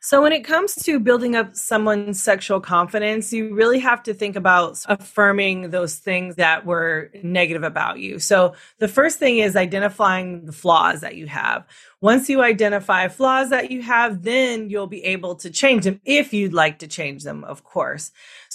D: So, when it comes to building up someone's sexual confidence, you really have to think about affirming those things that were negative about you. So, the first thing is identifying the flaws that you have. Once you identify flaws that you have, then you'll be able to change them if you'd like to change them, of course.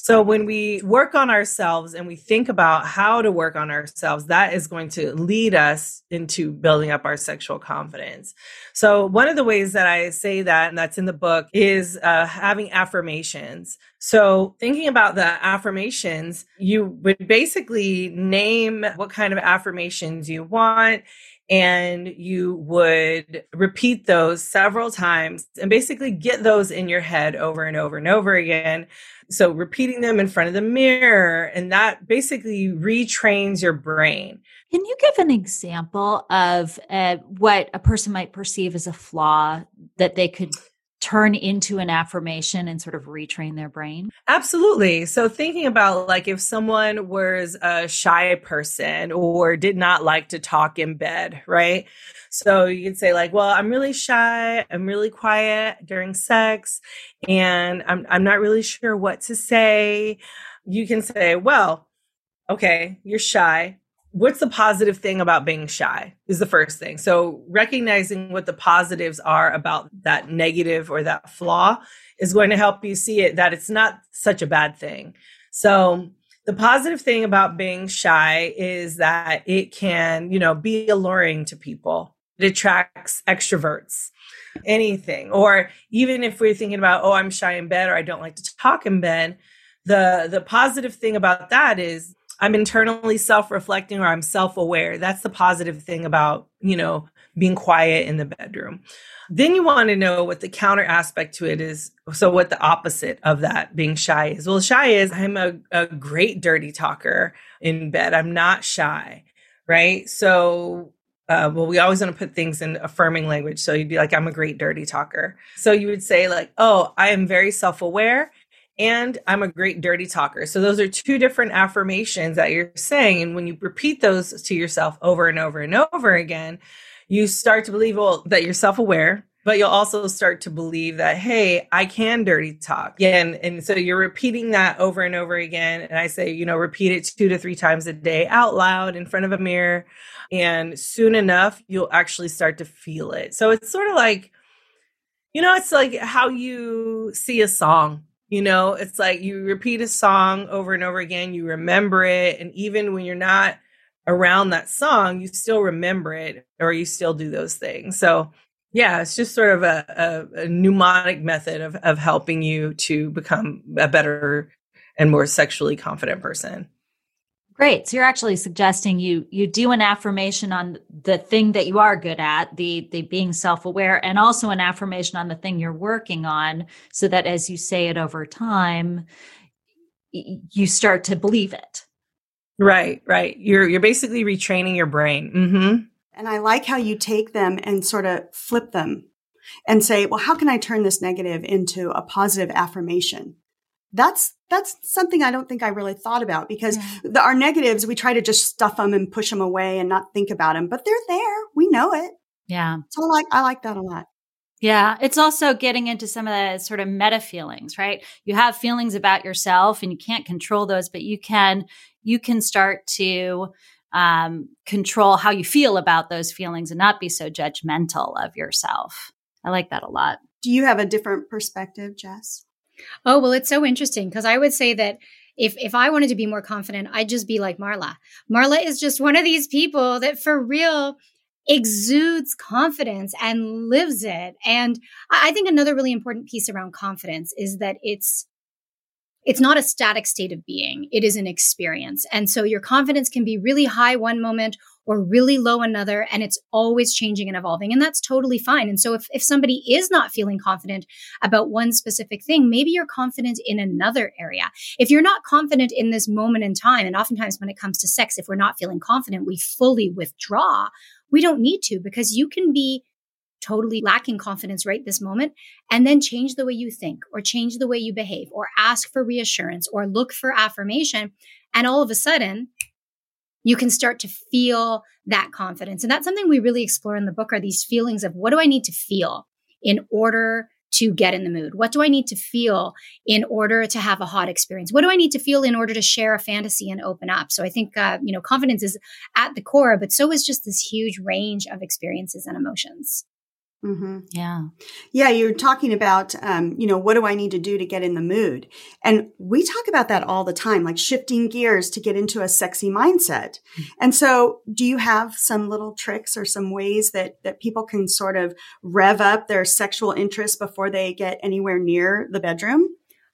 D: So when we work on ourselves and we think about how to work on ourselves, that is going to lead us into building up our sexual confidence. So one of the ways that I say that, and that's in the book, is uh, having affirmations. So thinking about the affirmations, you would basically name what kind of affirmations you want and you would repeat those several times and basically get those in your head over and over and over again. So repeating them in front of the mirror and that basically retrains your brain.
B: Can you give an example of uh, what a person might perceive as a flaw that they could turn into an affirmation and sort of retrain their brain?
D: Absolutely. So thinking about like if someone was a shy person or did not like to talk in bed, right? So you could say like, well, I'm really shy, I'm really quiet during sex, and I'm I'm not really sure what to say. You can say, well, okay, you're shy what's the positive thing about being shy is the first thing. So recognizing what the positives are about that negative or that flaw is going to help you see it that it's not such a bad thing. So the positive thing about being shy is that it can, you know, be alluring to people. It attracts extroverts. Anything. Or even if we're thinking about, oh, I'm shy in bed or I don't like to talk in bed, the the positive thing about that is I'm internally self-reflecting or I'm self-aware. That's the positive thing about, you know, being quiet in the bedroom. Then you want to know what the counter aspect to it is. So what the opposite of that being shy is. Well, shy is I'm a, a great dirty talker in bed. I'm not shy. Right. So uh, well, we always want to put things in affirming language. So you'd be like, I'm a great dirty talker. So you would say, like, oh, I am very self aware and I'm a great dirty talker. So those are two different affirmations that you're saying. And when you repeat those to yourself over and over and over again, you start to believe well that you're self-aware, but you'll also start to believe that, hey, I can dirty talk. Yeah. And, and so you're repeating that over and over again. And I say, you know, repeat it two to three times a day out loud in front of a mirror. And soon enough, you'll actually start to feel it. So it's sort of like, you know, it's like how you see a song you know, it's like you repeat a song over and over again, you remember it. And even when you're not around that song, you still remember it or you still do those things. So, yeah, it's just sort of a, a, a mnemonic method of, of helping you to become a better and more sexually confident person.
B: Great. So you're actually suggesting you you do an affirmation on the thing that you are good at, the the being self-aware, and also an affirmation on the thing you're working on, so that as you say it over time, you start to believe it.
D: Right, right. You're you're basically retraining your brain. Mm-hmm.
A: And I like how you take them and sort of flip them and say, well, how can I turn this negative into a positive affirmation? That's that's something I don't think I really thought about because yeah. the, our negatives we try to just stuff them and push them away and not think about them, but they're there. We know it.
B: Yeah.
A: So I like I like that a lot.
B: Yeah, it's also getting into some of the sort of meta feelings, right? You have feelings about yourself and you can't control those, but you can you can start to um, control how you feel about those feelings and not be so judgmental of yourself. I like that a lot.
A: Do you have a different perspective, Jess?
C: Oh, well, it's so interesting because I would say that if if I wanted to be more confident, I'd just be like Marla. Marla is just one of these people that for real exudes confidence and lives it. And I think another really important piece around confidence is that it's it's not a static state of being. It is an experience. And so your confidence can be really high one moment or really low another, and it's always changing and evolving. And that's totally fine. And so if, if somebody is not feeling confident about one specific thing, maybe you're confident in another area. If you're not confident in this moment in time, and oftentimes when it comes to sex, if we're not feeling confident, we fully withdraw. We don't need to because you can be totally lacking confidence right this moment and then change the way you think or change the way you behave or ask for reassurance or look for affirmation and all of a sudden you can start to feel that confidence and that's something we really explore in the book are these feelings of what do i need to feel in order to get in the mood? What do I need to feel in order to have a hot experience? What do I need to feel in order to share a fantasy and open up? So I think, uh, you know, confidence is at the core, but so is just this huge range of experiences and emotions.
B: Mm-hmm. Yeah.
A: Yeah. You're talking about, um, you know, what do I need to do to get in the mood? And we talk about that all the time, like shifting gears to get into a sexy mindset. Mm-hmm. And so do you have some little tricks or some ways that, that people can sort of rev up their sexual interest before they get anywhere near the bedroom?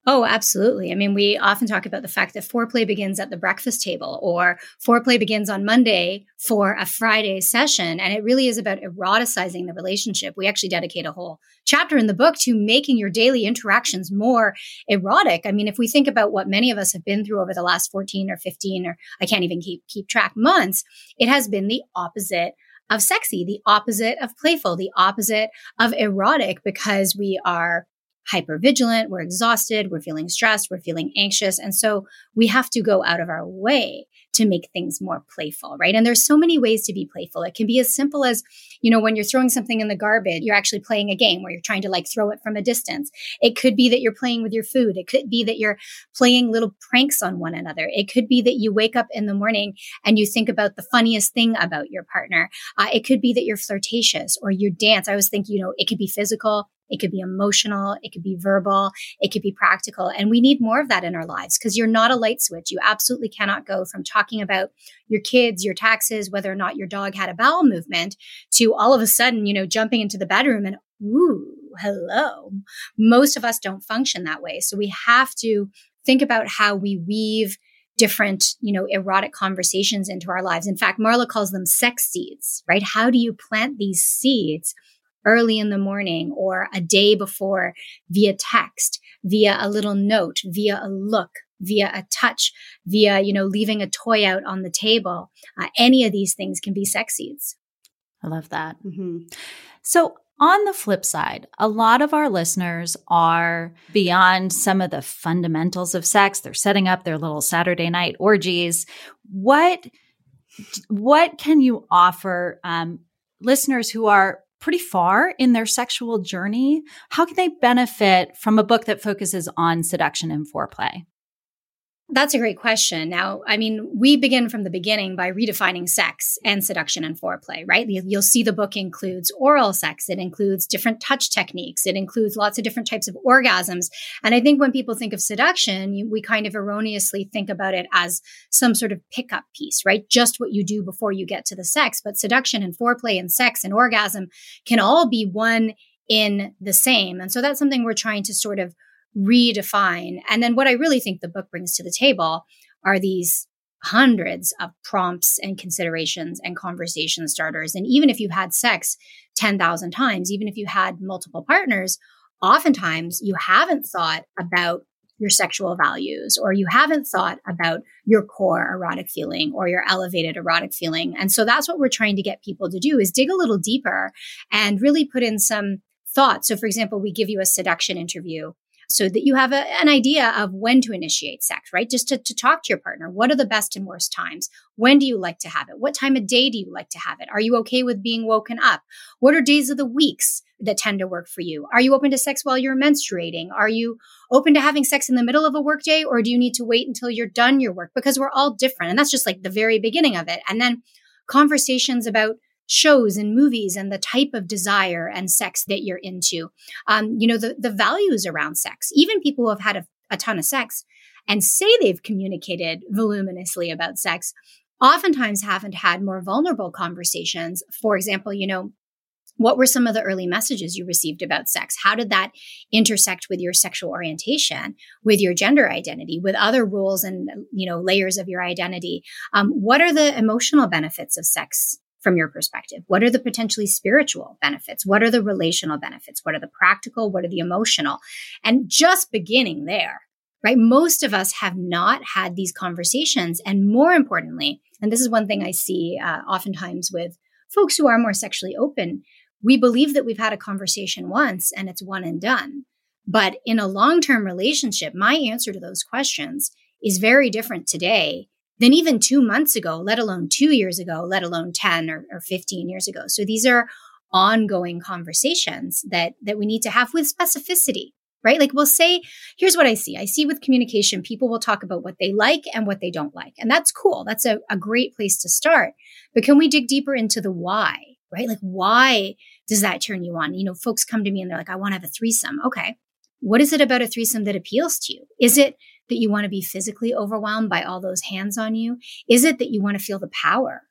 C: Oh, absolutely. I mean, we often talk about the fact that foreplay begins at the breakfast table or foreplay begins on Monday for a Friday session. And it really is about eroticizing the relationship. We actually dedicate a whole chapter in the book to making your daily interactions more erotic. I mean, if we think about what many of us have been through over the last 14 or 15 or I can't even keep, keep track months, it has been the opposite of sexy, the opposite of playful, the opposite of erotic because we are hyper vigilant, we're exhausted, we're feeling stressed, we're feeling anxious. And so we have to go out of our way to make things more playful, right? And there's so many ways to be playful. It can be as simple as, you know, when you're throwing something in the garbage, you're actually playing a game where you're trying to like throw it from a distance. It could be that you're playing with your food. It could be that you're playing little pranks on one another. It could be that you wake up in the morning and you think about the funniest thing about your partner. Uh, it could be that you're flirtatious or you dance. I always think, you know, it could be physical. It could be emotional. It could be verbal. It could be practical. And we need more of that in our lives because you're not a light switch. You absolutely cannot go from talking about your kids, your taxes, whether or not your dog had a bowel movement to all of a sudden, you know, jumping into the bedroom and, ooh, hello. Most of us don't function that way. So we have to think about how we weave different, you know, erotic conversations into our lives. In fact, Marla calls them sex seeds, right? How do you plant these seeds early in the morning or a day before via text, via a little note, via a look, via a touch, via, you know, leaving a toy out on the table. Uh, any of these things can be sex seeds.
B: I love that. Mm-hmm. So, on the flip side, a lot of our listeners are beyond some of the fundamentals of sex. They're setting up their little Saturday night orgies. What what can you offer um, listeners who are pretty far in their sexual journey, how can they benefit from a book that focuses on seduction and foreplay?
C: That's a great question. Now, I mean, we begin from the beginning by redefining sex and seduction and foreplay, right? You'll see the book includes oral sex. It includes different touch techniques. It includes lots of different types of orgasms. And I think when people think of seduction, we kind of erroneously think about it as some sort of pickup piece, right? Just what you do before you get to the sex. But seduction and foreplay and sex and orgasm can all be one in the same. And so that's something we're trying to sort of redefine. And then what I really think the book brings to the table are these hundreds of prompts and considerations and conversation starters. And even if you've had sex 10,000 times, even if you had multiple partners, oftentimes you haven't thought about your sexual values or you haven't thought about your core erotic feeling or your elevated erotic feeling. And so that's what we're trying to get people to do is dig a little deeper and really put in some thought. So for example, we give you a seduction interview so that you have a, an idea of when to initiate sex, right? Just to, to talk to your partner. What are the best and worst times? When do you like to have it? What time of day do you like to have it? Are you okay with being woken up? What are days of the weeks that tend to work for you? Are you open to sex while you're menstruating? Are you open to having sex in the middle of a workday or do you need to wait until you're done your work? Because we're all different. And that's just like the very beginning of it. And then conversations about shows and movies and the type of desire and sex that you're into. Um, you know, the, the values around sex. Even people who have had a, a ton of sex and say they've communicated voluminously about sex oftentimes haven't had more vulnerable conversations. For example, you know, what were some of the early messages you received about sex? How did that intersect with your sexual orientation, with your gender identity, with other rules and you know layers of your identity? Um, what are the emotional benefits of sex from your perspective? What are the potentially spiritual benefits? What are the relational benefits? What are the practical? What are the emotional? And just beginning there, right? Most of us have not had these conversations. And more importantly, and this is one thing I see uh, oftentimes with folks who are more sexually open, we believe that we've had a conversation once and it's one and done. But in a long term relationship, my answer to those questions is very different today than even two months ago, let alone two years ago, let alone 10 or, or 15 years ago. So these are ongoing conversations that, that we need to have with specificity, right? Like we'll say, here's what I see. I see with communication, people will talk about what they like and what they don't like. And that's cool. That's a, a great place to start. But can we dig deeper into the why, right? Like why does that turn you on? You know, folks come to me and they're like, I want to have a threesome. Okay. What is it about a threesome that appeals to you? Is it that you want to be physically overwhelmed by all those hands on you? Is it that you want to feel the power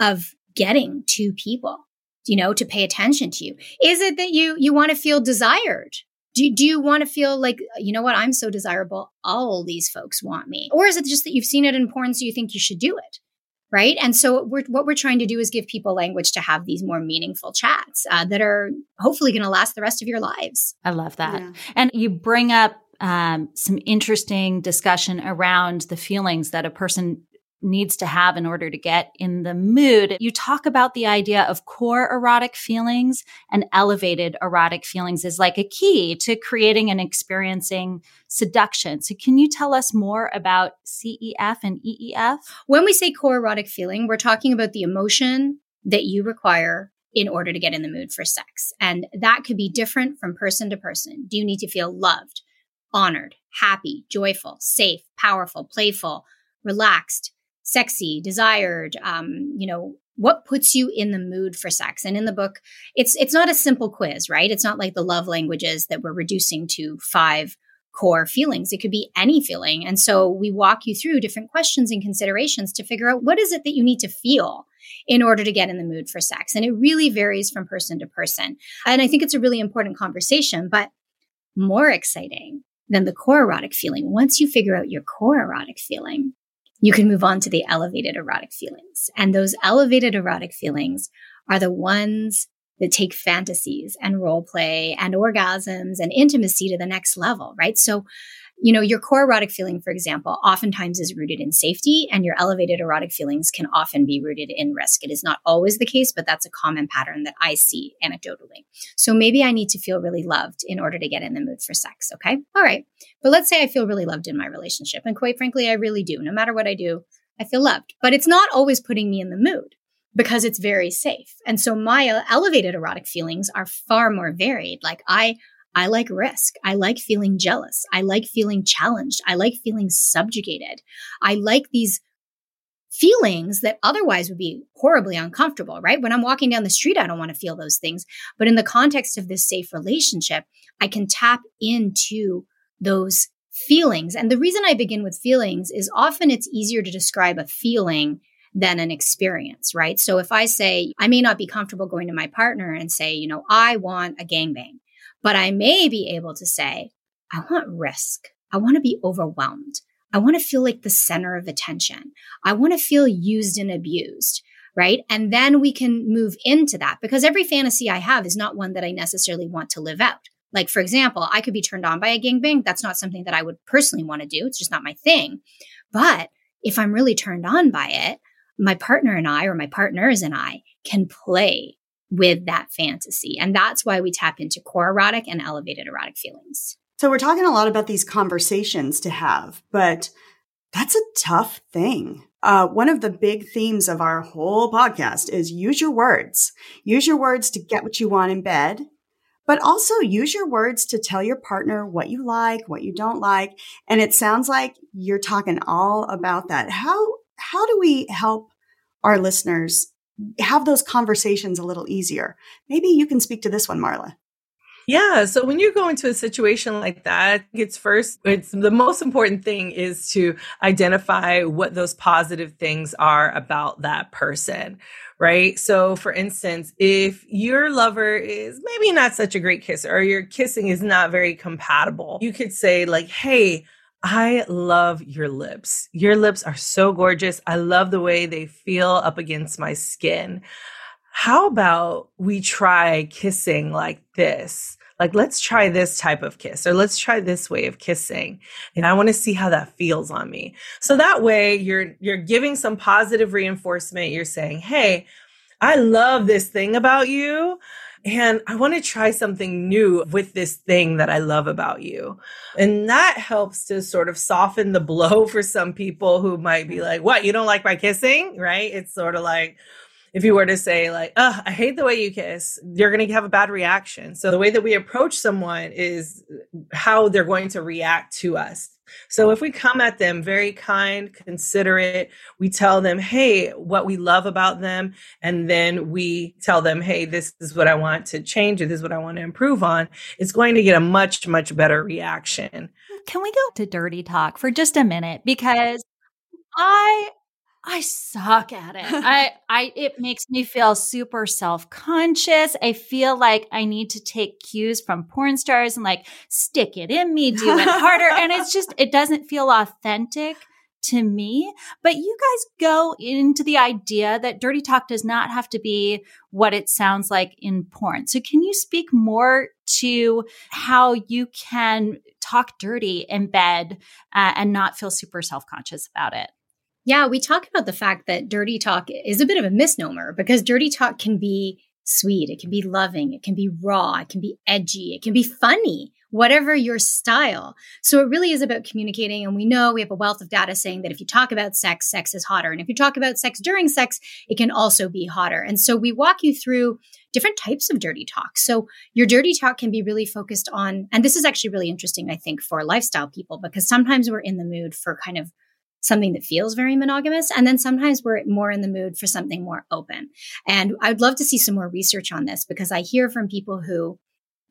C: of getting two people, you know, to pay attention to you? Is it that you, you want to feel desired? Do, do you want to feel like, you know what, I'm so desirable, all these folks want me? Or is it just that you've seen it in porn, so you think you should do it? right? And so we're, what we're trying to do is give people language to have these more meaningful chats uh, that are hopefully going to last the rest of your lives.
B: I love that. Yeah. And you bring up um, some interesting discussion around the feelings that a person needs to have in order to get in the mood. You talk about the idea of core erotic feelings and elevated erotic feelings is like a key to creating and experiencing seduction. So can you tell us more about CEF and EEF?
C: When we say core erotic feeling, we're talking about the emotion that you require in order to get in the mood for sex. And that could be different from person to person. Do you need to feel loved, honored, happy, joyful, safe, powerful, playful, relaxed? sexy, desired, um, you know, what puts you in the mood for sex? And in the book it's it's not a simple quiz right? It's not like the love languages that we're reducing to five core feelings. It could be any feeling. And so we walk you through different questions and considerations to figure out what is it that you need to feel in order to get in the mood for sex. And it really varies from person to person. And i think it's a really important conversation but more exciting than the core erotic feeling once you figure out your core erotic feeling you can move on to the elevated erotic feelings. And those elevated erotic feelings are the ones that take fantasies and role play and orgasms and intimacy to the next level, right? So you know, your core erotic feeling, for example, oftentimes is rooted in safety, and your elevated erotic feelings can often be rooted in risk. It is not always the case, but that's a common pattern that I see anecdotally. So maybe I need to feel really loved in order to get in the mood for sex. Okay. All right. But let's say I feel really loved in my relationship. And quite frankly, I really do. No matter what I do, I feel loved. But it's not always putting me in the mood because it's very safe. And so my elevated erotic feelings are far more varied. Like I I like risk. I like feeling jealous. I like feeling challenged. I like feeling subjugated. I like these feelings that otherwise would be horribly uncomfortable, right? When I'm walking down the street, I don't want to feel those things. But in the context of this safe relationship, I can tap into those feelings. And the reason I begin with feelings is often it's easier to describe a feeling than an experience, right? So if I say, I may not be comfortable going to my partner and say, you know, I want a gangbang. But I may be able to say, I want risk. I want to be overwhelmed. I want to feel like the center of attention. I want to feel used and abused. Right. And then we can move into that because every fantasy I have is not one that I necessarily want to live out. Like, for example, I could be turned on by a gangbang. That's not something that I would personally want to do. It's just not my thing. But if I'm really turned on by it, my partner and I, or my partners and I, can play with that fantasy. And that's why we tap into core erotic and elevated erotic feelings.
A: So we're talking a lot about these conversations to have, but that's a tough thing. Uh, one of the big themes of our whole podcast is use your words. Use your words to get what you want in bed, but also use your words to tell your partner what you like, what you don't like. And it sounds like you're talking all about that. How, how do we help our listeners have those conversations a little easier. Maybe you can speak to this one, Marla.
D: Yeah. So when you go into a situation like that, it's first, it's the most important thing is to identify what those positive things are about that person. Right. So for instance, if your lover is maybe not such a great kisser or your kissing is not very compatible, you could say like, Hey, I love your lips. Your lips are so gorgeous. I love the way they feel up against my skin. How about we try kissing like this? Like, let's try this type of kiss or let's try this way of kissing. And I want to see how that feels on me. So that way you're, you're giving some positive reinforcement. You're saying, Hey, I love this thing about you. And I want to try something new with this thing that I love about you. And that helps to sort of soften the blow for some people who might be like, What, you don't like my kissing? Right? It's sort of like, if you were to say like oh i hate the way you kiss you're going to have a bad reaction. So the way that we approach someone is how they're going to react to us. So if we come at them very kind considerate we tell them hey what we love about them and then we tell them hey this is what i want to change or this is what i want to improve on it's going to get a much much better reaction.
B: Can we go to dirty talk for just a minute? Because I I suck at it. I, I, it makes me feel super self conscious. I feel like I need to take cues from porn stars and like stick it in me, do it harder. and it's just, it doesn't feel authentic to me. But you guys go into the idea that dirty talk does not have to be what it sounds like in porn. So can you speak more to how you can talk dirty in bed uh, and not feel super self conscious about it?
C: Yeah, we talk about the fact that dirty talk is a bit of a misnomer because dirty talk can be sweet, it can be loving, it can be raw, it can be edgy, it can be funny, whatever your style. So it really is about communicating. And we know we have a wealth of data saying that if you talk about sex, sex is hotter. And if you talk about sex during sex, it can also be hotter. And so we walk you through different types of dirty talk. So your dirty talk can be really focused on, and this is actually really interesting, I think, for lifestyle people, because sometimes we're in the mood for kind of something that feels very monogamous. And then sometimes we're more in the mood for something more open. And I'd love to see some more research on this because I hear from people who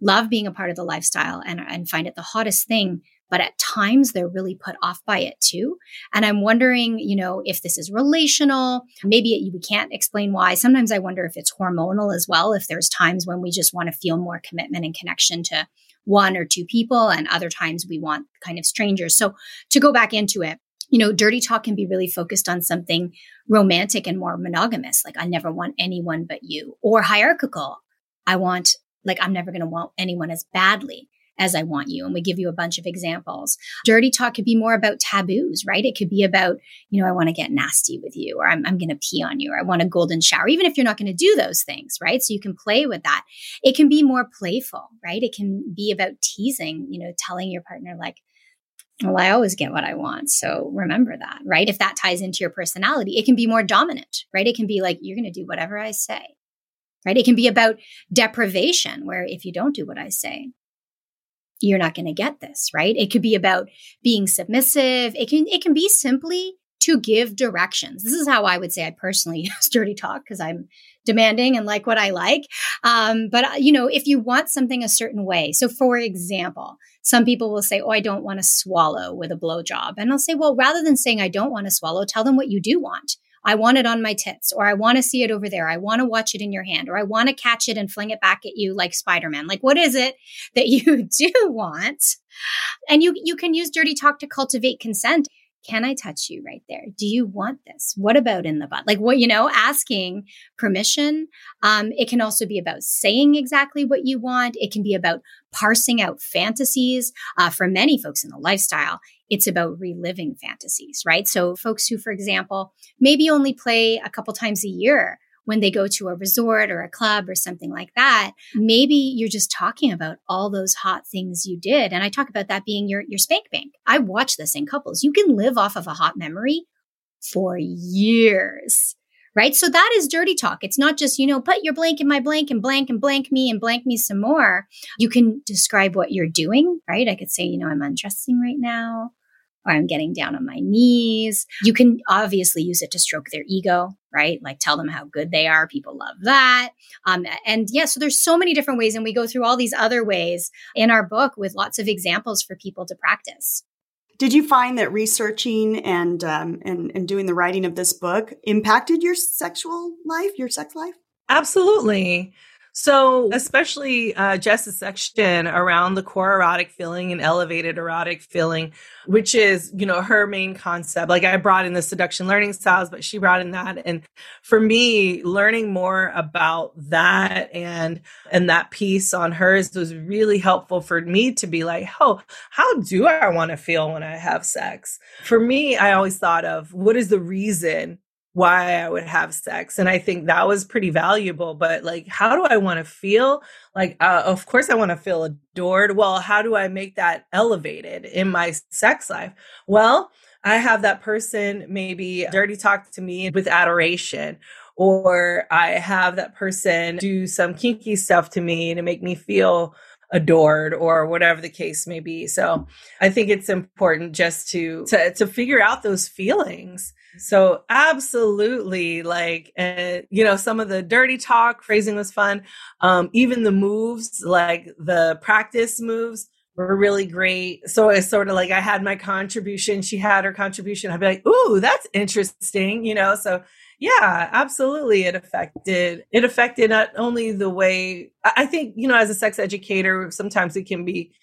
C: love being a part of the lifestyle and, and find it the hottest thing. But at times they're really put off by it too. And I'm wondering, you know, if this is relational, maybe it, we can't explain why. Sometimes I wonder if it's hormonal as well. If there's times when we just want to feel more commitment and connection to one or two people and other times we want kind of strangers. So to go back into it, you know, dirty talk can be really focused on something romantic and more monogamous, like I never want anyone but you, or hierarchical. I want, like, I'm never going to want anyone as badly as I want you. And we give you a bunch of examples. Dirty talk could be more about taboos, right? It could be about, you know, I want to get nasty with you, or I'm, I'm going to pee on you, or I want a golden shower, even if you're not going to do those things, right? So you can play with that. It can be more playful, right? It can be about teasing, you know, telling your partner, like, well, I always get what I want. So remember that, right? If that ties into your personality, it can be more dominant, right? It can be like, you're going to do whatever I say, right? It can be about deprivation, where if you don't do what I say, you're not going to get this, right? It could be about being submissive. It can, it can be simply to give directions. This is how I would say I personally use dirty talk because I'm demanding and like what I like. Um, but uh, you know, if you want something a certain way, so for example, some people will say, "Oh, I don't want to swallow with a blowjob," and I'll say, "Well, rather than saying I don't want to swallow, tell them what you do want." I want it on my tits, or I want to see it over there. I want to watch it in your hand, or I want to catch it and fling it back at you like Spider Man. Like, what is it that you do want? And you you can use dirty talk to cultivate consent. Can I touch you right there? Do you want this? What about in the butt? Like what, you know, asking permission. Um, it can also be about saying exactly what you want. It can be about parsing out fantasies. Uh, for many folks in the lifestyle, it's about reliving fantasies, right? So folks who, for example, maybe only play a couple times a year when they go to a resort or a club or something like that, maybe you're just talking about all those hot things you did. And I talk about that being your, your spank bank. I watch this in couples. You can live off of a hot memory for years. Right. So that is dirty talk. It's not just, you know, put your blank in my blank and blank and blank me and blank me some more. You can describe what you're doing, right? I could say, you know, I'm undressing right now or I'm getting down on my knees. You can obviously use it to stroke their ego, right? Like tell them how good they are. People love that. Um, and yeah, so there's so many different ways. And we go through all these other ways in our book with lots of examples for people to practice.
A: Did you find that researching and, um, and and doing the writing of this book impacted your sexual life, your sex life?
D: Absolutely. So, especially uh, Jess's section around the core erotic feeling and elevated erotic feeling, which is, you know, her main concept. Like I brought in the seduction learning styles, but she brought in that. And for me, learning more about that and and that piece on hers was really helpful for me to be like, oh, how do I want to feel when I have sex? For me, I always thought of what is the reason why I would have sex. And I think that was pretty valuable. But like, how do I want to feel? Like, uh, of course, I want to feel adored. Well, how do I make that elevated in my sex life? Well, I have that person maybe dirty talk to me with adoration, or I have that person do some kinky stuff to me to make me feel adored or whatever the case may be. So I think it's important just to to, to figure out those feelings so absolutely like uh, you know some of the dirty talk phrasing was fun. Um even the moves like the practice moves were really great. So it's sort of like I had my contribution, she had her contribution. I'd be like, "Ooh, that's interesting," you know. So yeah, absolutely it affected it affected not only the way I think, you know, as a sex educator, sometimes it can be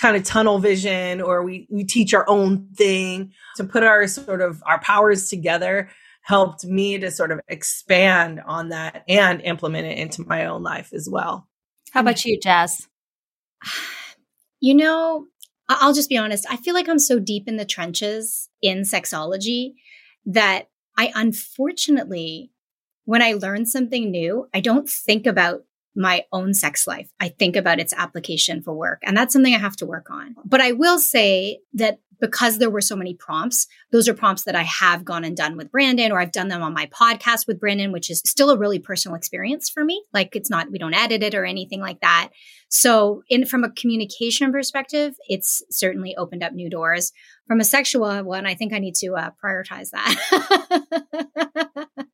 D: kind of tunnel vision or we, we teach our own thing to put our sort of our powers together helped me to sort of expand on that and implement it into my own life as well.
B: How about you, Jess?
C: You know, I'll just be honest. I feel like I'm so deep in the trenches in sexology that I unfortunately, when I learn something new, I don't think about my own sex life. I think about its application for work. And that's something I have to work on. But I will say that because there were so many prompts, those are prompts that I have gone and done with Brandon, or I've done them on my podcast with Brandon, which is still a really personal experience for me. Like it's not, we don't edit it or anything like that. So in, from a communication perspective, it's certainly opened up new doors. From a sexual one, I think I need to uh, prioritize that.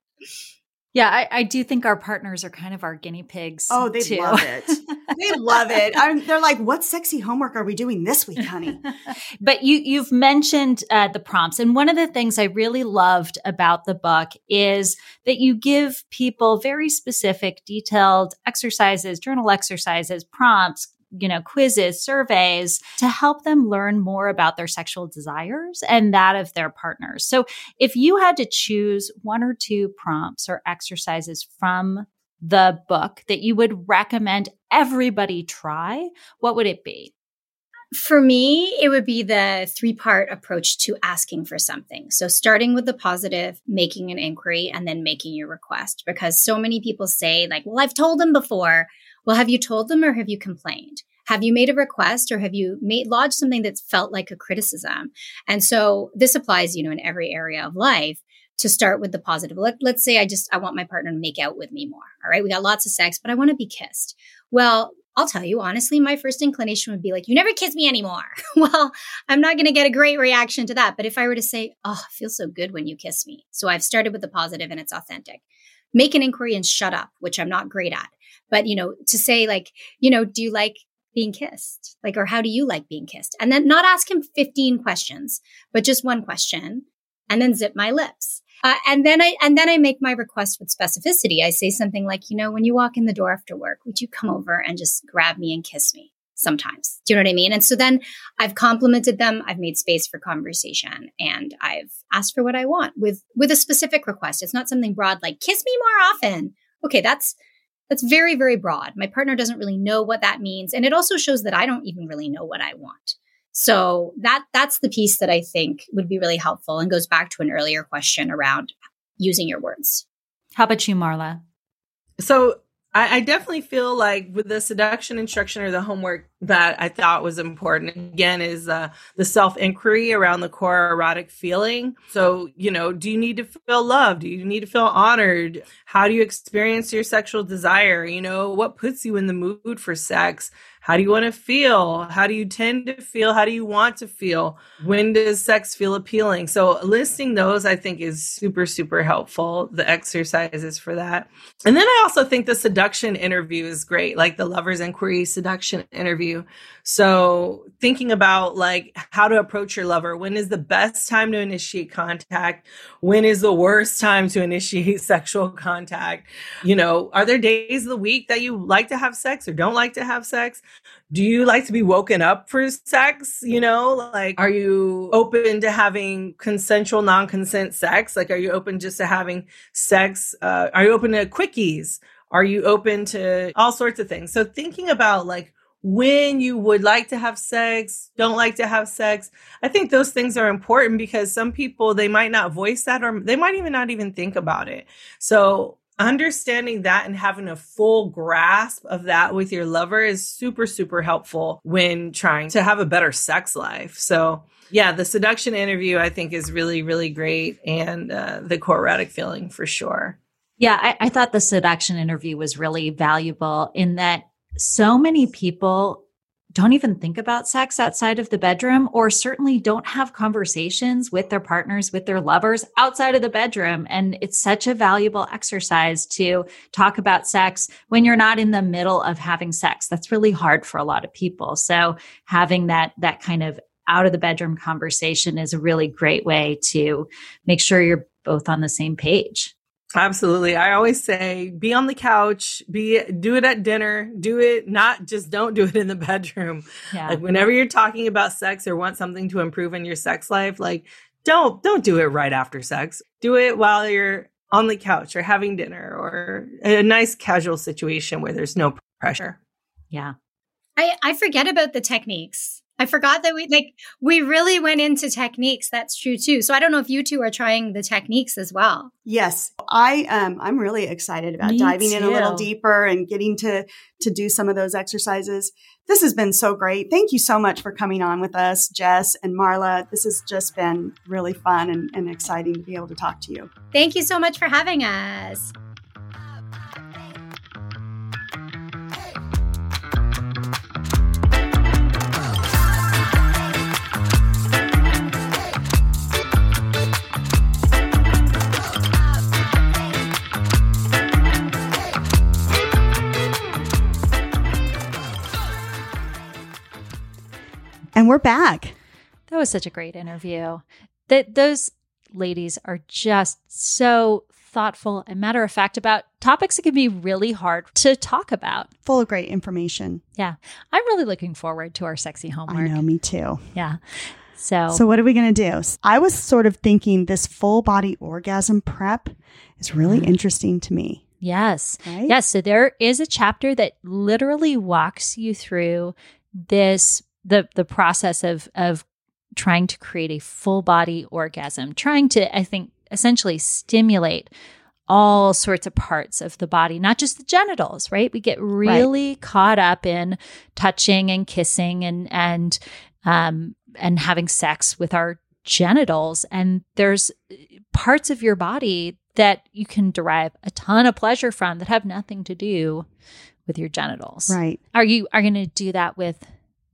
B: Yeah, I, I, do think our partners are kind of our guinea pigs.
A: Oh, they
B: too.
A: love it. they love it. I'm, they're like, "What sexy homework are we doing this week, honey?"
B: but you you've mentioned uh, the prompts, and one of the things I really loved about the book is that you give people very specific, detailed exercises, journal exercises, prompts, you know, quizzes, surveys to help them learn more about their sexual desires and that of their partners. So if you had to choose one or two prompts or exercises from the book that you would recommend everybody try, what would it be?
C: For me, it would be the three part approach to asking for something. So, starting with the positive, making an inquiry, and then making your request. Because so many people say, like, well, I've told them before. Well, have you told them or have you complained? Have you made a request or have you made lodged something that's felt like a criticism? And so this applies, you know, in every area of life to start with the positive. Let, let's say I just, I want my partner to make out with me more. All right. We got lots of sex, but I want to be kissed. Well, I'll tell you honestly, my first inclination would be like, you never kiss me anymore. well, I'm not going to get a great reaction to that. But if I were to say, oh, it feels so good when you kiss me. So I've started with the positive and it's authentic. Make an inquiry and shut up, which I'm not great at. But, you know, to say like, you know, do you like being kissed? Like, or how do you like being kissed? And then not ask him 15 questions, but just one question and then zip my lips. Uh, and then I, and then I make my request with specificity. I say something like, you know, when you walk in the door after work, would you come over and just grab me and kiss me? Sometimes. Do you know what I mean? And so then I've complimented them. I've made space for conversation and I've asked for what I want with, with a specific request. It's not something broad like kiss me more often. Okay. That's, that's very, very broad. My partner doesn't really know what that means. And it also shows that I don't even really know what I want. So that that's the piece that I think would be really helpful and goes back to an earlier question around using your words.
B: How about you, Marla?
D: So I, I definitely feel like with the seduction instruction or the homework that I thought was important again is uh, the self inquiry around the core erotic feeling. So, you know, do you need to feel loved? Do you need to feel honored? How do you experience your sexual desire? You know, what puts you in the mood for sex? How do you want to feel? How do you tend to feel? How do you want to feel? When does sex feel appealing? So, listing those I think is super, super helpful. The exercises for that. And then I also think the seduction interview is great, like the lover's inquiry seduction interview. So, thinking about like how to approach your lover. When is the best time to initiate contact? When is the worst time to initiate sexual contact? You know, are there days of the week that you like to have sex or don't like to have sex? Do you like to be woken up for sex? You know, like, are you open to having consensual, non consent sex? Like, are you open just to having sex? Uh, are you open to quickies? Are you open to all sorts of things? So, thinking about like, when you would like to have sex, don't like to have sex. I think those things are important because some people they might not voice that or they might even not even think about it. So understanding that and having a full grasp of that with your lover is super super helpful when trying to have a better sex life. So yeah the seduction interview i think is really really great and uh, the core erotic feeling for sure.
B: Yeah I, I thought the seduction interview was really valuable in that so many people don't even think about sex outside of the bedroom or certainly don't have conversations with their partners, with their lovers outside of the bedroom. And it's such a valuable exercise to talk about sex when you're not in the middle of having sex. That's really hard for a lot of people. So having that, that kind of out of the bedroom conversation is a really great way to make sure you're both on the same page.
D: Absolutely. I always say be on the couch, be do it at dinner, do it not just don't do it in the bedroom. Yeah. Like whenever you're talking about sex or want something to improve in your sex life, like don't don't do it right after sex. Do it while you're on the couch or having dinner or a nice casual situation where there's no pressure.
B: Yeah.
C: I I forget about the techniques. I forgot that we like we really went into techniques. That's true too. So I don't know if you two are trying the techniques as well.
A: Yes, I um I'm really excited about Me diving too. in a little deeper and getting to to do some of those exercises. This has been so great. Thank you so much for coming on with us, Jess and Marla. This has just been really fun and, and exciting to be able to talk to you.
C: Thank you so much for having us.
A: And we're back.
B: That was such a great interview. That those ladies are just so thoughtful and matter of fact about topics that can be really hard to talk about.
A: Full of great information.
B: Yeah. I'm really looking forward to our sexy homework.
A: I know, me too.
B: Yeah. So
A: So what are we going to do? I was sort of thinking this full body orgasm prep is really mm-hmm. interesting to me.
B: Yes. Right? Yes, so there is a chapter that literally walks you through this the the process of of trying to create a full body orgasm, trying to I think essentially stimulate all sorts of parts of the body, not just the genitals, right? We get really right. caught up in touching and kissing and and um and having sex with our genitals and there's parts of your body that you can derive a ton of pleasure from that have nothing to do with your genitals.
A: Right.
B: Are you are going to do that with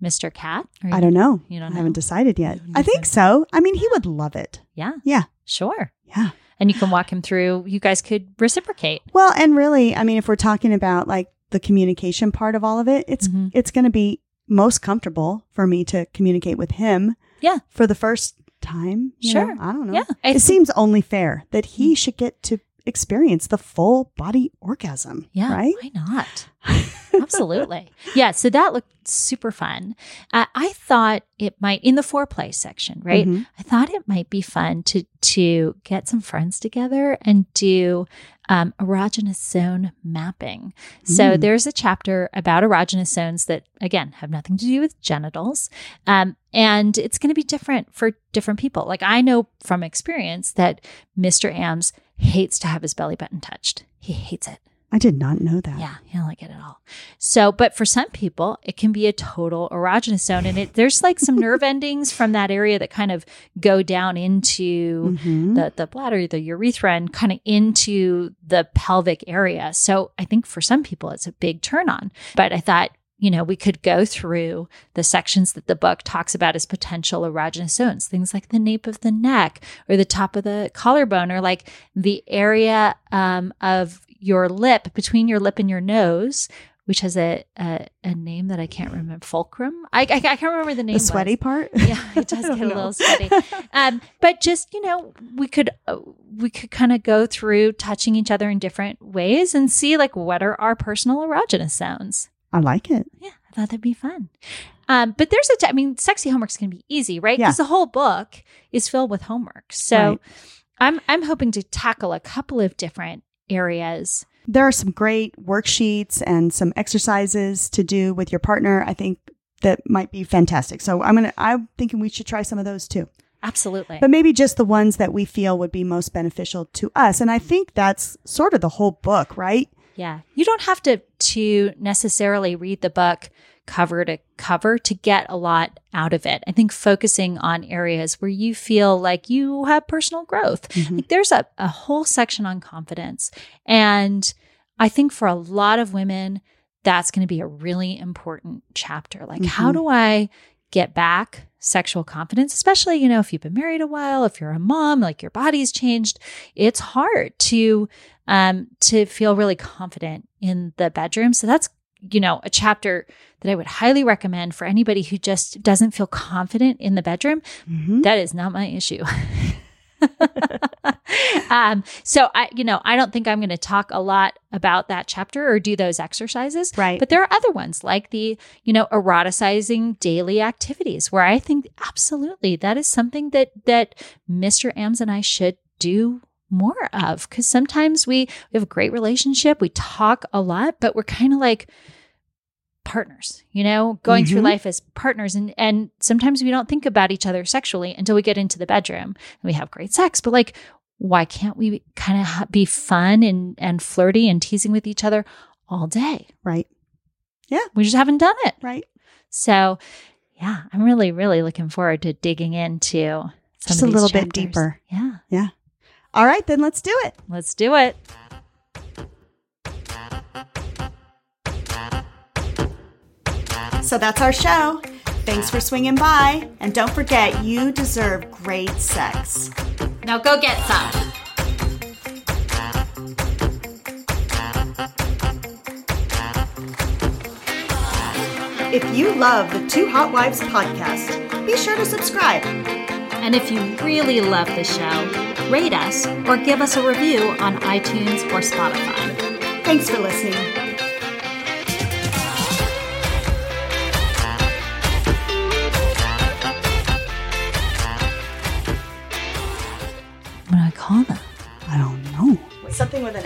B: Mr. Kat?
A: I don't know. You don't know? I haven't decided yet. I think so. I mean, he would love it.
B: Yeah.
A: Yeah.
B: Sure.
A: Yeah.
B: And you can walk him through, you guys could reciprocate.
A: Well, and really, I mean, if we're talking about like the communication part of all of it, it's mm-hmm. it's going to be most comfortable for me to communicate with him.
B: Yeah.
A: For the first time.
B: Sure.
A: Know? I don't know.
B: Yeah.
A: it seems only fair that he mm. should get to experience the full body orgasm.
B: Yeah.
A: Right?
B: Why not? Absolutely. Yeah. So that looked super fun. Uh, I thought it might in the foreplay section, right? Mm-hmm. I thought it might be fun to to get some friends together and do um, erogenous zone mapping. So mm. there's a chapter about erogenous zones that again have nothing to do with genitals, um, and it's going to be different for different people. Like I know from experience that Mr. Ams hates to have his belly button touched. He hates it.
A: I did not know that.
B: Yeah, you don't like it at all. So, but for some people, it can be a total erogenous zone, and it there's like some nerve endings from that area that kind of go down into
A: Mhm.
B: the the bladder, the urethra, and kind of into the pelvic area. So, I think for some people, it's a big turn on. But I thought. You know, we could go through the sections that the book talks about as potential erogenous zones, things like the nape of the neck or the top of the collarbone or like the area um, of your lip between your lip and your nose which has a a, a name that i can't remember fulcrum i, I, I can't remember the name
A: the sweaty
B: was.
A: part.
B: yeah it does get a little sweaty um, but just you know we could uh, we could kind of go through touching each other in different ways and see like what are our personal erogenous zones
A: I like it.
B: yeah, I thought that'd be fun. Um, but there's a, t- I mean, sexy homework's gonna be easy, right?
A: Yeah.
B: Because the whole book is filled with homework. So
A: Right.
B: I'm I'm hoping to tackle a couple of different areas.
A: There are some great worksheets and some exercises to do with your partner. I think that might be fantastic. So I'm gonna. I'm thinking we should try some of those too.
B: Absolutely.
A: but maybe just the ones that we feel would be most beneficial to us. And I think that's sort of the whole book, right?
B: yeah. You don't have to to necessarily read the book cover to cover to get a lot out of it. I think focusing on areas where you feel like you have personal growth.
A: Mhm.
B: Like there's a, a whole section on confidence. And I think for a lot of women, that's going to be a really important chapter. Like, how
A: Mhm.
B: do I get back sexual confidence? Especially, you know, if you've been married a while, if you're a mom, like your body's changed, it's hard to um to feel really confident in the bedroom. So that's you know, a chapter that I would highly recommend for anybody who just doesn't feel confident in the bedroom.
A: Mhm.
B: That is not my issue. um, so I, you know, I don't think I'm going to talk a lot about that chapter or do those exercises.
A: Right.
B: But there are other ones like the, you know, eroticizing daily activities where I think absolutely that is something that that Mr. Ams and I should do more of because sometimes we we have a great relationship, we talk a lot, but we're kind of like partners, you know, going through
A: Mhm.
B: life as partners and and sometimes we don't think about each other sexually until we get into the bedroom and we have great sex, but like why can't we kind of ha- be fun and and flirty and teasing with each other all day?
A: right. Yeah.
B: We just haven't done it.
A: Right.
B: So, yeah, I'm really really looking forward to digging into some
A: Just a little bit deeper
B: yeah Yeah.
A: All right, then let's do it.
B: Let's do it.
A: So that's our show. Thanks for swinging by. And don't forget, you deserve great sex.
B: Now go get some.
A: If you love the Two Hot Wives podcast, be sure to subscribe.
B: And if you really love the show, rate us or give us a review on iTunes or Spotify.
A: Thanks for listening.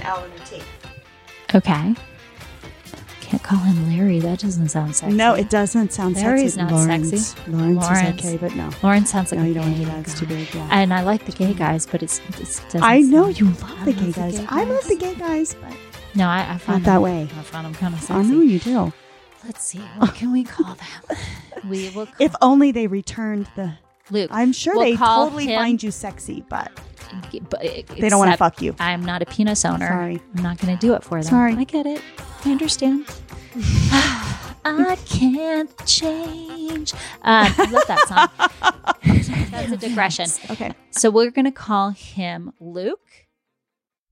A: L and a T.
B: Okay. Can't call him Larry. That doesn't sound sexy.
A: No, it doesn't sound
B: Larry's
A: sexy.
B: not
A: Lawrence.
B: sexy.
A: Lawrence,
B: Lawrence.
A: is okay, but no.
B: Lauren sounds like
A: No,
B: a
A: you don't
B: gay
A: do that. It's too big. Yeah.
B: And I like the gay guys, but it's, it's doesn't
A: I know you
B: I
A: love the
B: love
A: gay
B: the
A: guys.
B: gay
A: I love the gay guys, but
B: No, I, I find
A: Not that way.
B: I find them kind of sexy.
A: I know you do.
B: Let's see. What can we call them? we will. Call
A: If only they returned the.
B: Luke.
A: I'm sure
B: We'll
A: they totally
B: him-
A: find you sexy, but
B: but
A: they don't want to fuck you.
B: I'm not a penis owner.
A: Sorry.
B: I'm not going to do it for them.
A: Sorry.
B: I get it. I understand. I can't change. Um, I love that song. That's a digression.
A: Okay.
B: So we're going to call him Luke